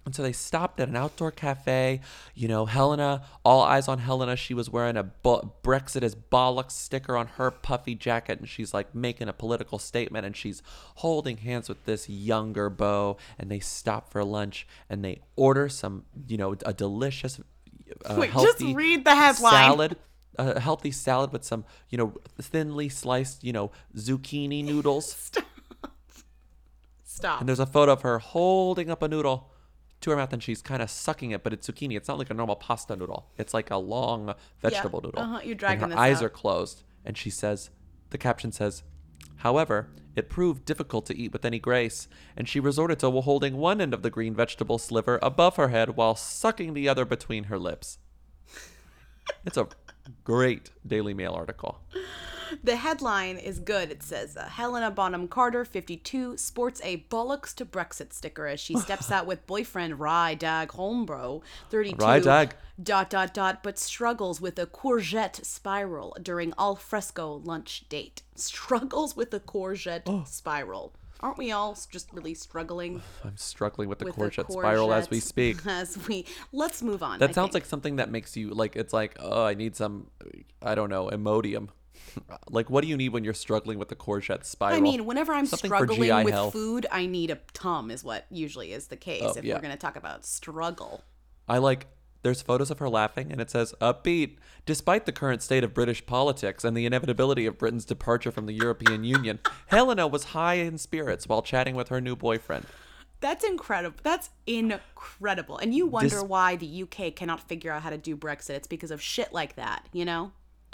And so they stopped at an outdoor cafe. You know, Helena, all eyes on Helena. She was wearing a bo- Brexit is bollocks sticker on her puffy jacket. And she's like making a political statement. And she's holding hands with this younger beau. And they stop for lunch and they order some, you know, a delicious, uh, Wait, just read the headline. Salad a healthy salad with some, you know, thinly sliced, you know, zucchini noodles. Stop. Stop. And there's a photo of her holding up a noodle to her mouth and she's kind of sucking it, but it's zucchini. It's not like a normal pasta noodle. It's like a long vegetable noodle. uh-huh, you're dragging And her eyes out. are closed. And she says, the caption says, However, it proved difficult to eat with any grace, and she resorted to holding one end of the green vegetable sliver above her head while sucking the other between her lips. it's a great Daily Mail article. The headline is good. It says uh, Helena Bonham Carter, 52, sports a bollocks to Brexit sticker as she steps out with boyfriend Rye Dag Holmbro, 32. Rye Dag. Dot dot dot, but struggles with a courgette spiral during al fresco lunch date. Struggles with a courgette Oh. spiral. Aren't we all just really struggling I'm struggling with the with courgette spiral as we speak. As we let's move on. That I sounds think. like something that makes you like it's like oh I need some I don't know Imodium. Like what do you need when you're struggling with the courgette spiral? I mean, whenever I'm Something struggling with health. food, I need a tum, is what usually is the case Oh, if yeah. we're going to talk about struggle. I like There's photos of her laughing, and it says, upbeat. Despite the current state of British politics and the inevitability of Britain's departure from the European Union, Helena was high in spirits while chatting with her new boyfriend. That's incredible. That's incredible. And you wonder This- why the UK cannot figure out how to do Brexit. It's because of shit like that, you know?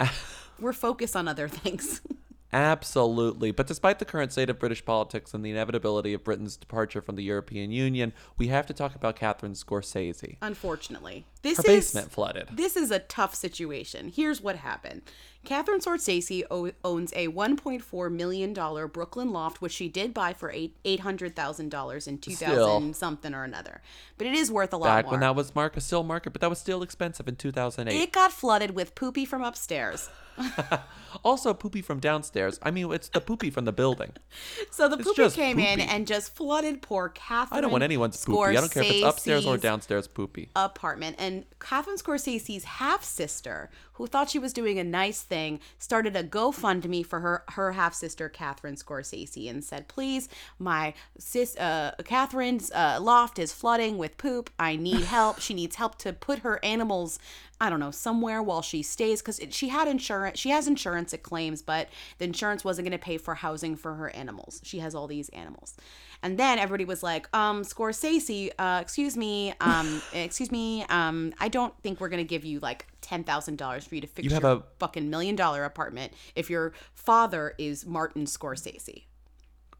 We're focused on other things. Absolutely. But despite the current state of British politics and the inevitability of Britain's departure from the European Union, we have to talk about Catherine Scorsese. Unfortunately, this Her is basement flooded. This is a tough situation. Here's what happened. Catherine Scorsese o- owns a 1.4 million dollar Brooklyn loft, which she did buy for eight eight hundred thousand dollars in 2000 Still. something or another. But it is worth a lot Back more. when that was market, still market, but that was still expensive in 2008. it got flooded with poopy from upstairs. also, poopy from downstairs. I mean, it's the poopy from the building. So the It's poopy came in and just flooded poor Catherine. I don't want anyone's poopy. I don't care if it's upstairs or downstairs poopy. apartment and Catherine Scorsese's half sister, who thought she was doing a nice thing, started a GoFundMe for her her half sister Catherine Scorsese and said, "Please, my sis uh, Catherine's uh, loft is flooding with poop. I need help. she needs help to put her animals." I don't know, somewhere while she stays because she had insurance. She has insurance, it claims, but the insurance wasn't going to pay for housing for her animals. She has all these animals. And then everybody was like, um, Scorsese, uh, excuse me, um, excuse me, um, I don't think we're gonna give you like ten thousand dollars for you to fix You have your a- fucking million dollar apartment if your father is Martin Scorsese.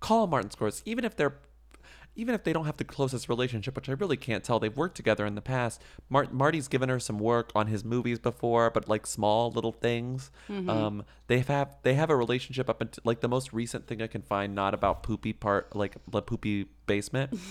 Call Martin Scorsese, even if they're, even if they don't have the closest relationship, which I really can't tell. They've worked together in the past. Mart- Marty's given her some work on his movies before, but like small little things. Mhm. Um, they have they have a relationship up until like the most recent thing I can find, not about poopy part, like the poopy basement.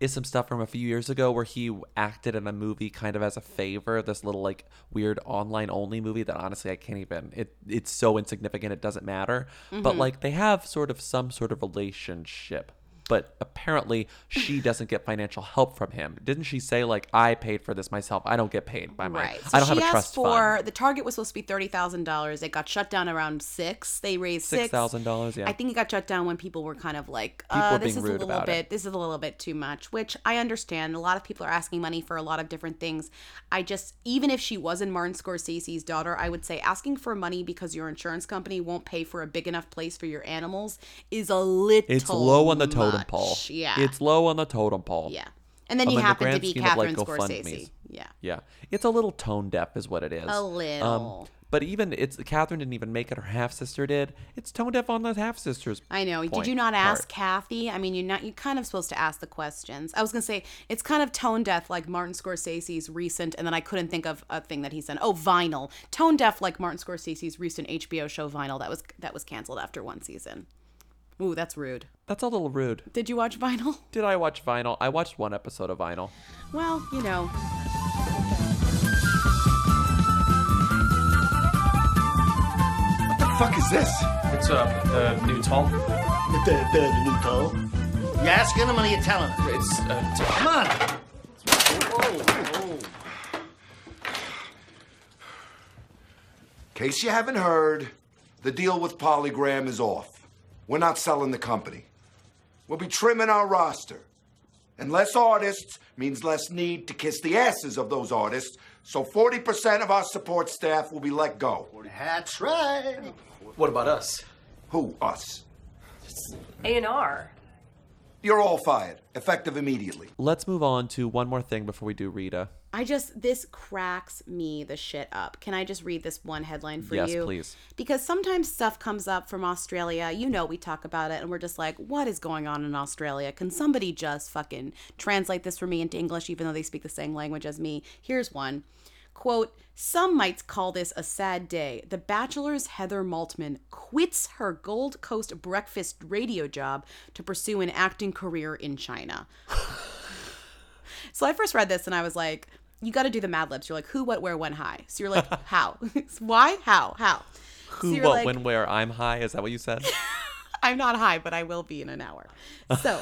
is some stuff from a few years ago where he acted in a movie kind of as a favor this little like weird online only movie that honestly i can't even it it's so insignificant it doesn't matter but Mhm. like they have sort of some sort of relationship but apparently she doesn't get financial help from him didn't she say like i paid for this myself i don't get paid by my Right. So i don't she have a asked trust for fund the target was supposed to be thirty thousand dollars. It got shut down around six. They raised six $6,000, yeah. I think it got shut down when people were kind of like, uh, this is a little bit, it. this is a little bit too much. Which I understand. A lot of people are asking money for a lot of different things. I just, even if she wasn't Martin Scorsese's daughter, I would say asking for money because your insurance company won't pay for a big enough place for your animals is a little. it's low on the totem much. pole Yeah. it's low on the totem pole Yeah. And then Um, you in the happen to be of, like, Catherine Scorsese. Yeah. Yeah, it's a little tone deaf, is what it is. A little. but even it's Catherine didn't even make it. Her half sister did. It's tone deaf on the half sisters. I know. Did you not part. ask Kathy? I mean, you're not. You're kind of supposed to ask the questions. I was gonna say it's kind of tone deaf, like Martin Scorsese's recent, and then I couldn't think of a thing that he said. Oh, Vinyl. Tone deaf, like Martin Scorsese's recent HBO show Vinyl that was that was canceled after one season. Ooh, that's rude. That's a little rude. Did you watch Vinyl? Did I watch Vinyl? I watched one episode of Vinyl. Well, you know. What the fuck is this? It's uh, the new tall. The, the, the new toll? You asking him or you telling him? It's uh, t- Come on! Whoa, whoa. case you haven't heard, the deal with Polygram is off. We're not selling the company. We'll be trimming our roster. And less artists means less need to kiss the asses of those artists, so 40% of our support staff will be let go. That's right. What about us? Who, us? A&R. You're all fired, effective immediately. Let's move on to one more thing before we do Rita. I just this cracks me the shit up. Can I just read this one headline for Yes, you? please. Because sometimes stuff comes up from Australia. You know, we talk about it and we're just like, what is going on in Australia? Can somebody just fucking translate this for me into English, even though they speak the same language as me? Here's one. Quote, some might call this a sad day. The Bachelor's Heather Maltman quits her Gold Coast breakfast radio job to pursue an acting career in China. so I first read this and I was like, you got to do the Mad Libs. You're like, who, what, where, when, high. So you're like, how? Why? How? How? Who, so what, like, when, where? I'm high. Is that what you said? I'm not high, but I will be in an hour. So,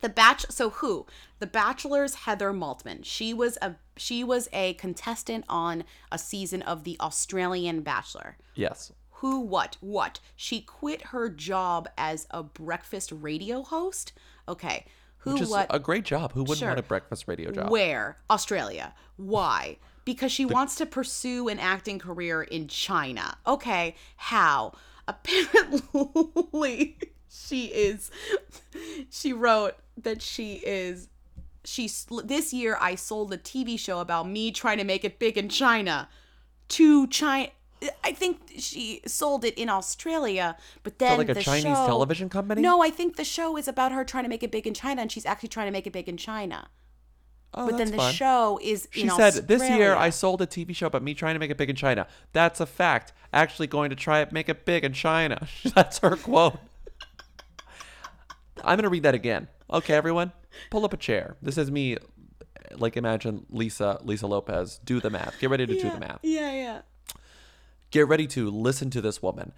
the batch. So who? The Bachelor's Heather Maltman. She was a she was a contestant on a season of the Australian Bachelor. yes. Who? What? What? She quit her job as a breakfast radio host. Okay. Who, Which is what, a great job. Who wouldn't Sure. want a breakfast radio job? Where? Australia. Why? Because she wants to pursue an acting career in China. Okay, how? Apparently, she is. She wrote that she is. She this year I sold a TV show about me trying to make it big in China, to China. I think she sold it in Australia, but then like a the Chinese show- television company? No, I think the show is about her trying to make it big in China, and she's actually trying to make it big in China. Oh, but then the fun. show is She in said, "This year I sold a TV show about me trying to make it big in China. That's a fact. Actually, going to try it, make it big in China. That's her quote. I'm gonna read that again. Okay, everyone, pull up a chair. This is me. Like imagine Lisa Lisa Lopez. Do the math. Get ready to do the math. Yeah, yeah. Get ready to listen to this woman.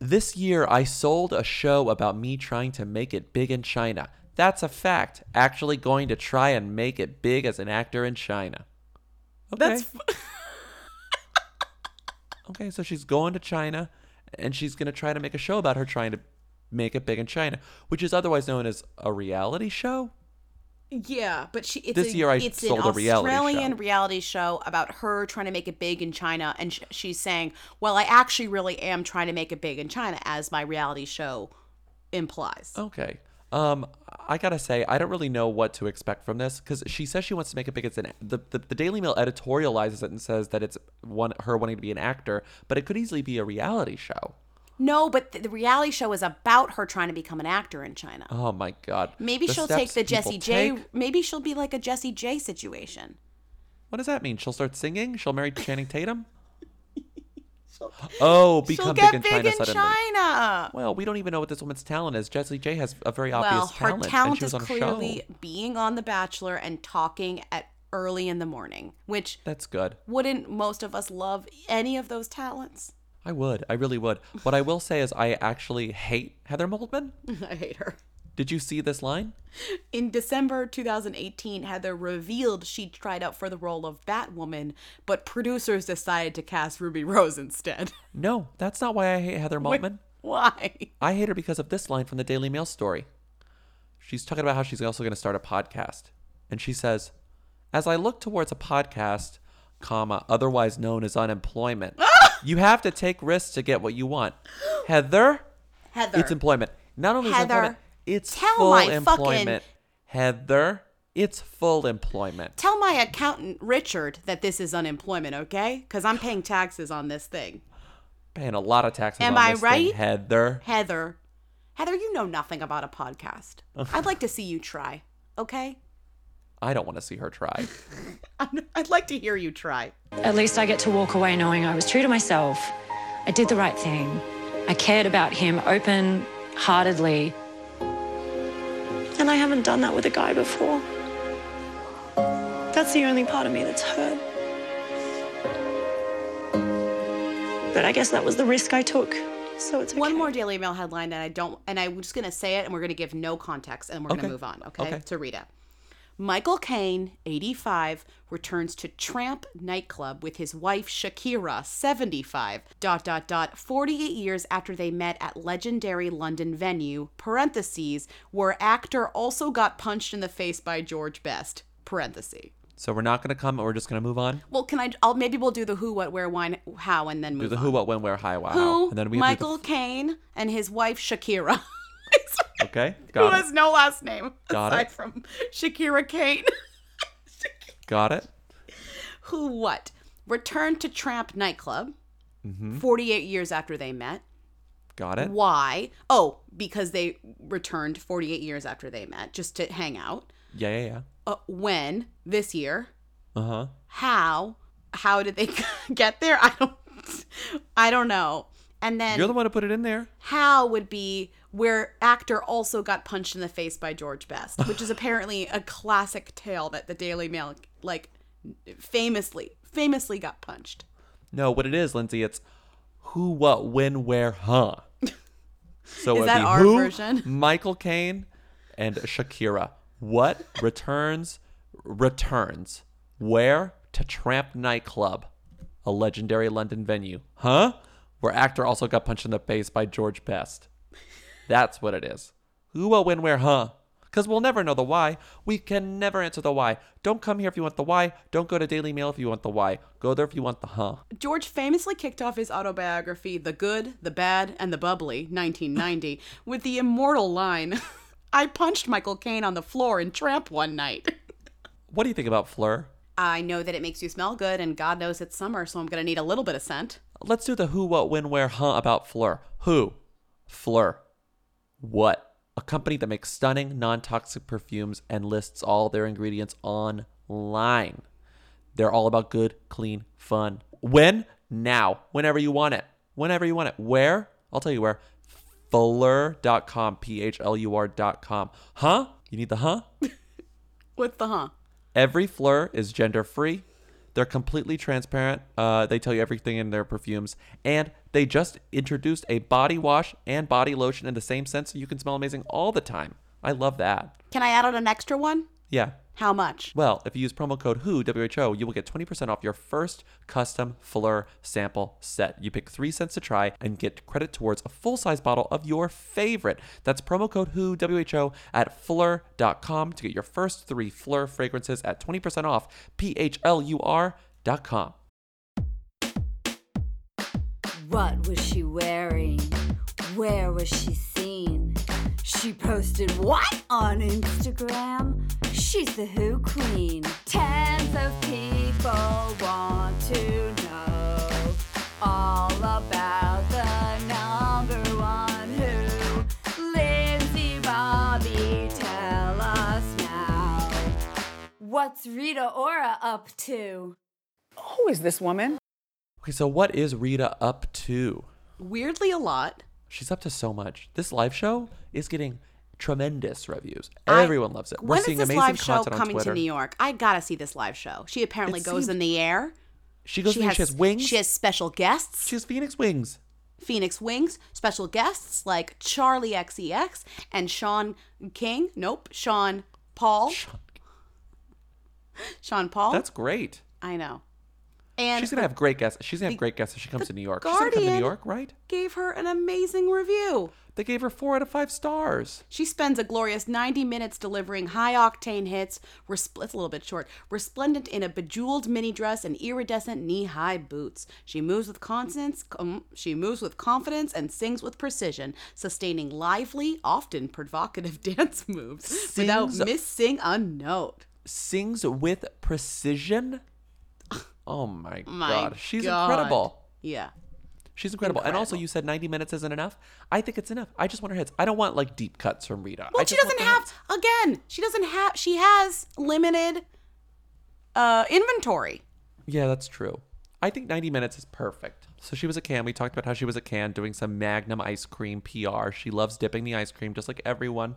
This year, I sold a show about me trying to make it big in China. That's a fact. Actually, going to try and make it big as an actor in China. Okay. That's okay, so she's going to China and she's going to try to make a show about her trying to make it big in China, which is otherwise known as a reality show. Yeah, but she. It's This a, year I it's sold an a reality Australian show. reality show about her trying to make it big in China, and sh- she's saying, "Well, I actually really am trying to make it big in China," as my reality show implies. Okay. Um, I gotta say, I don't really know what to expect from this because she says she wants to make it big as an the, the the Daily Mail editorializes it and says that it's one her wanting to be an actor, but it could easily be a reality show. No, but the, the reality show is about her trying to become an actor in China. Oh my god. Maybe The she'll take steps the people Jessie J. take? Maybe she'll be like a Jessie J situation. What does that mean? She'll start singing? She'll marry Channing Tatum? oh, become she'll big get in big China in suddenly. China. Well, we don't even know what this woman's talent is. Jessie J has a very Well, obvious her talent, and talent she was is on a clearly show. being on The Bachelor and talking at early in the morning, which That's good. wouldn't most of us love any of those talents? I would. I really would. What I will say is I actually hate Heather Maltman. I hate her. Did you see this line? In December 2018, Heather revealed she tried out for the role of Batwoman, but producers decided to cast Ruby Rose instead. No, that's not why I hate Heather Maltman. Why? I hate her because of this line from the Daily Mail story. She's talking about how she's also going to start a podcast. And she says, As I look towards a podcast, comma, otherwise known as unemployment, you have to take risks to get what you want. Heather, Heather. it's employment. Not only is it Heather, employment, it's tell full my fucking- employment. Heather, it's full employment. Tell my accountant, Richard, that this is unemployment, okay? Because I'm paying taxes on this thing. Paying a lot of taxes Am on I this thing, right? Heather. Heather. Heather, you know nothing about a podcast. I'd like to see you try, okay? I don't want to see her try. I'd like to hear you try. At least I get to walk away knowing I was true to myself. I did the right thing. I cared about him open heartedly. And I haven't done that with a guy before. That's the only part of me that's hurt. But I guess that was the risk I took. So it's One more Daily Mail headline, and I don't, and I'm just gonna say it, and we're gonna give no context, and we're Okay. gonna move on, okay? Okay. To Rita. Michael Caine, 85, returns to Tramp nightclub with his wife Shakira, 75. Dot dot dot. 48 years after they met at legendary London venue. Parentheses where actor also got punched in the face by George Best. Parentheses. So we're not going to come. We're just going to move on. Well, can I? I'll maybe we'll do the who, what, where, why, how, and then move Do the on. who, what, when, where, how, wow. Who? And then we Michael Caine and his wife Shakira, Okay. who Got it. has no last name Got aside it. from Shakira Caine. Got it. who what? Returned to Tramp nightclub. Mm-hmm. 48 years after they met. Got it. Why? Oh, because they returned 48 years after they met just to hang out. Yeah, yeah, yeah. Uh, when? This year. Uh huh. How? How did they get there? I don't I don't know. And then You're the one who put it in there. how would be where actor also got punched in the face by George Best, which is apparently a classic tale that the Daily Mail like famously famously got punched. No, what it is, Lindsay, it's who, what, when, where, huh. So Is that our who, version? Michael Caine, and Shakira. What returns? Returns. Where? To Tramp nightclub, a legendary London venue. Huh? Where actor also got punched in the face by George Best. That's what it is. Who, what, when, where, huh? Because we'll never know the why. We can never answer the why. Don't come here if you want the why. Don't go to Daily Mail if you want the why. Go there if you want the huh. George famously kicked off his autobiography, The Good, the Bad, and the Bubbly, 1990, with the immortal line I punched Michael Caine on the floor in Tramp one night. What do you think about Phlur? I know that it makes you smell good, and God knows it's summer, so I'm going to need a little bit of scent. Let's do the who, what, when, where, huh about Phlur. Who? Phlur. What? A company that makes stunning, non toxic perfumes and lists all their ingredients online. They're all about good, clean, fun. When? Now. Whenever you want it. Whenever you want it. Where? I'll tell you where. Phlur.com. P H L U R.com. Huh? You need the huh? What's the huh? Every Phlur is gender free. They're completely transparent. Uh, they tell you everything in their perfumes. And they just introduced a body wash and body lotion in the same scent so you can smell amazing all the time. I love that. Can I add on an extra one? Yeah. How much? Well, if you use promo code WHO, WHO, you will get 20% off your first custom Phlur sample set. You pick three cents to try and get credit towards a full size bottle of your favorite. That's promo code WHO, WHO at Phlur.com to get your first three Phlur fragrances at 20% off. P H L U R.com. What was she wearing? Where was she seen? She posted what on Instagram? She's the Who Queen. Tens of people want to know all about the number one Who. Lindsay Bobby, tell us now. What's Rita Ora up to? Who is this woman? Okay, so what is Rita up to? Weirdly, a lot. She's up to so much. This live show is getting tremendous reviews. I- Everyone loves it. We're when is seeing this amazing live show coming to New York? I gotta see this live show. She apparently It goes seems- in the air. She goes in the air, she has wings. She has special guests. She has Phoenix wings. Phoenix Wings, special guests like Charli XCX and Sean King. Nope, Sean Paul. Sean Paul. That's great. I know. And She's gonna have great guests. She's gonna have great guests if she comes to New York. She's gonna come to New Guardian York, right? gave her an amazing review. They gave her four out of five stars. She spends a glorious 90 minutes delivering high octane hits. Respl- it's a little bit short. Resplendent in a bejeweled mini dress and iridescent knee-high boots. She moves with confidence. Um, she moves with confidence and sings with precision, sustaining lively, often provocative dance moves without Sings- missing a note. Sings with precision. Oh my, My god, she's God. incredible. Yeah. She's incredible. And also, you said 90 minutes isn't enough. I think it's enough. I just want her hits. I don't want like deep cuts from Rita. Well, she doesn't have again. She doesn't have. She has limited uh inventory. Yeah, that's true. I think 90 minutes is perfect. So she was a can. We talked about how she was a can doing some Magnum ice cream PR. She loves dipping the ice cream just like everyone.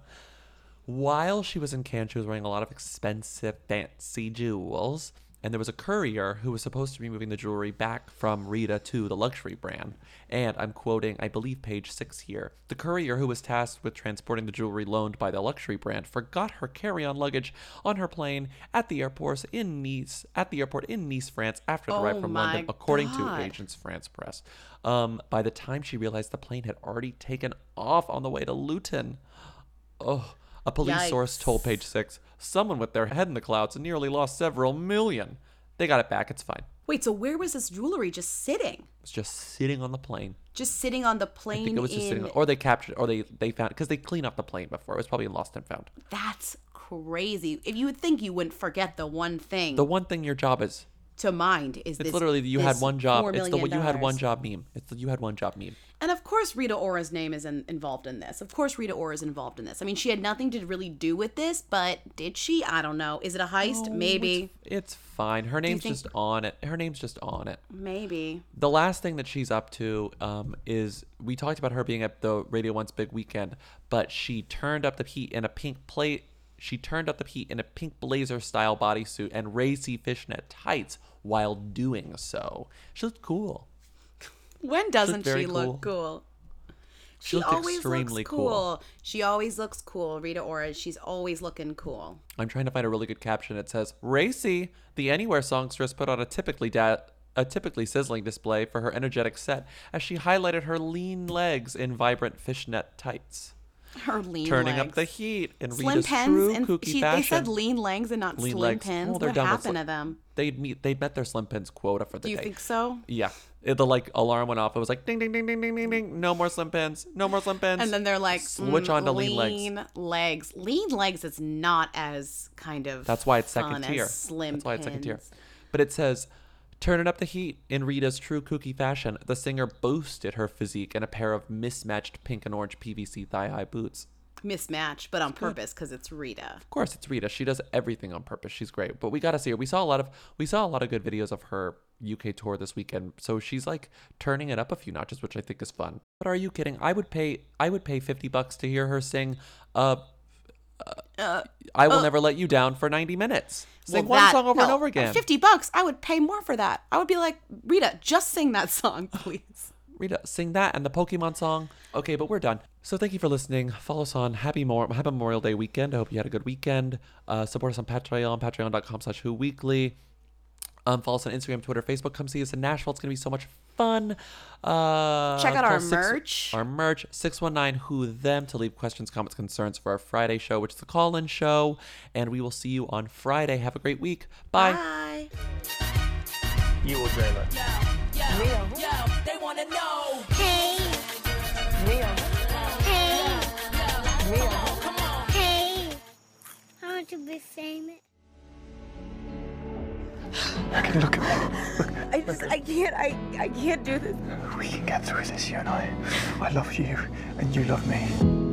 While she was in Cannes, she was wearing a lot of expensive, fancy jewels. And there was a courier who was supposed to be moving the jewelry back from Rita to the luxury brand. And I'm quoting, I believe, page six here. The courier who was tasked with transporting the jewelry loaned by the luxury brand forgot her carry-on luggage on her plane at the airport in Nice, at the airport in Nice, France, after it Oh arrived from London, according God. to Agence France-Presse. Um, by the time she realized the plane had already taken off on the way to Luton. Oh, a police source told Page Six someone with their head in the clouds nearly lost several million. They got it back. It's fine. Wait, so where was this jewelry just sitting? It's just sitting on the plane. Just sitting on the I plane think it was just in sitting, or they captured, or they they found because they cleaned up the plane before. It was probably lost and found. That's crazy. If you would think you wouldn't forget the one thing The one thing your job is. To mind is It's this. literally the you had one job. $4 It's the you had one job meme. It's the you had one job meme. And of course, Rita Ora's name is in, involved in this. Of course, Rita Ora is involved in this. I mean, she had nothing to really do with this, but did she? I don't know. Is it a heist? Oh, Maybe. It's, it's fine. Her name's think- just on it. Her name's just on it. Maybe. The last thing that she's up to um, is we talked about her being at the Radio One's big weekend, but she turned up the heat in a pink plate. She turned up the heat in a pink blazer style bodysuit and racy fishnet tights while doing so. She looked cool. When doesn't she look cool? She always extremely looks cool. cool. She always looks cool. Rita Ora, she's always looking cool. I'm trying to find a really good caption. It says, "Racy, the Anywhere songstress put on a typically da- a typically sizzling display for her energetic set as she highlighted her lean legs in vibrant fishnet tights." Her lean turning legs. up the heat in Slim Rita's pins true and kooky she, fashion. they said lean legs and not Lean slim legs. pins. Well, what happened to them? They'd meet. They'd met their slim pins quota for the day. Do you day. think so? Yeah. It, the like alarm went off. It was like ding ding ding ding ding ding ding. No more slim pins. No more slim pins. And then they're like, switch mm, on to lean legs. lean legs. Lean legs is not as kind of. That's why it's second tier. Slim That's why it's second tier. But it says, turning up the heat in Rita's true kooky fashion. The singer boasted her physique in a pair of mismatched pink and orange PVC thigh-high boots. Mismatch, but on purpose because it's Rita. Of course, it's Rita. She does everything on purpose. She's great. But we got to see her. We saw a lot of we saw a lot of good videos of her UK tour this weekend. So she's like turning it up a few notches, which I think is fun. But are you kidding? I would pay I would pay 50 bucks to hear her sing uh, Uh, I will uh, never let you down for 90 minutes. Sing well, one that- song over and over again. Fifty bucks, I would pay more for that. I would be like, Rita, just sing that song, please. Rita, sing that and the Pokemon song. Okay, but we're done. So thank you for listening. Follow us on Happy, Mor- Happy Memorial Day weekend. I hope you had a good weekend. Uh, support us on Patreon, patreon.com slash who weekly. Um, follow us on Instagram, Twitter, Facebook. Come see us in Nashville. It's going to be so much fun. Uh, Check out our six- merch. Our merch, 619 Who Them, to leave questions, comments, concerns for our Friday show, which is the call in show. And we will see you on Friday. Have a great week. Bye. Bye. You will dream it. they wanna know. Hey. Mia. Hey. Mia. Come on. Hey. I want to be famous. Okay, look at me. I just, I can't, I, I can't do this. We can get through this, you and I. I love you, and you love me.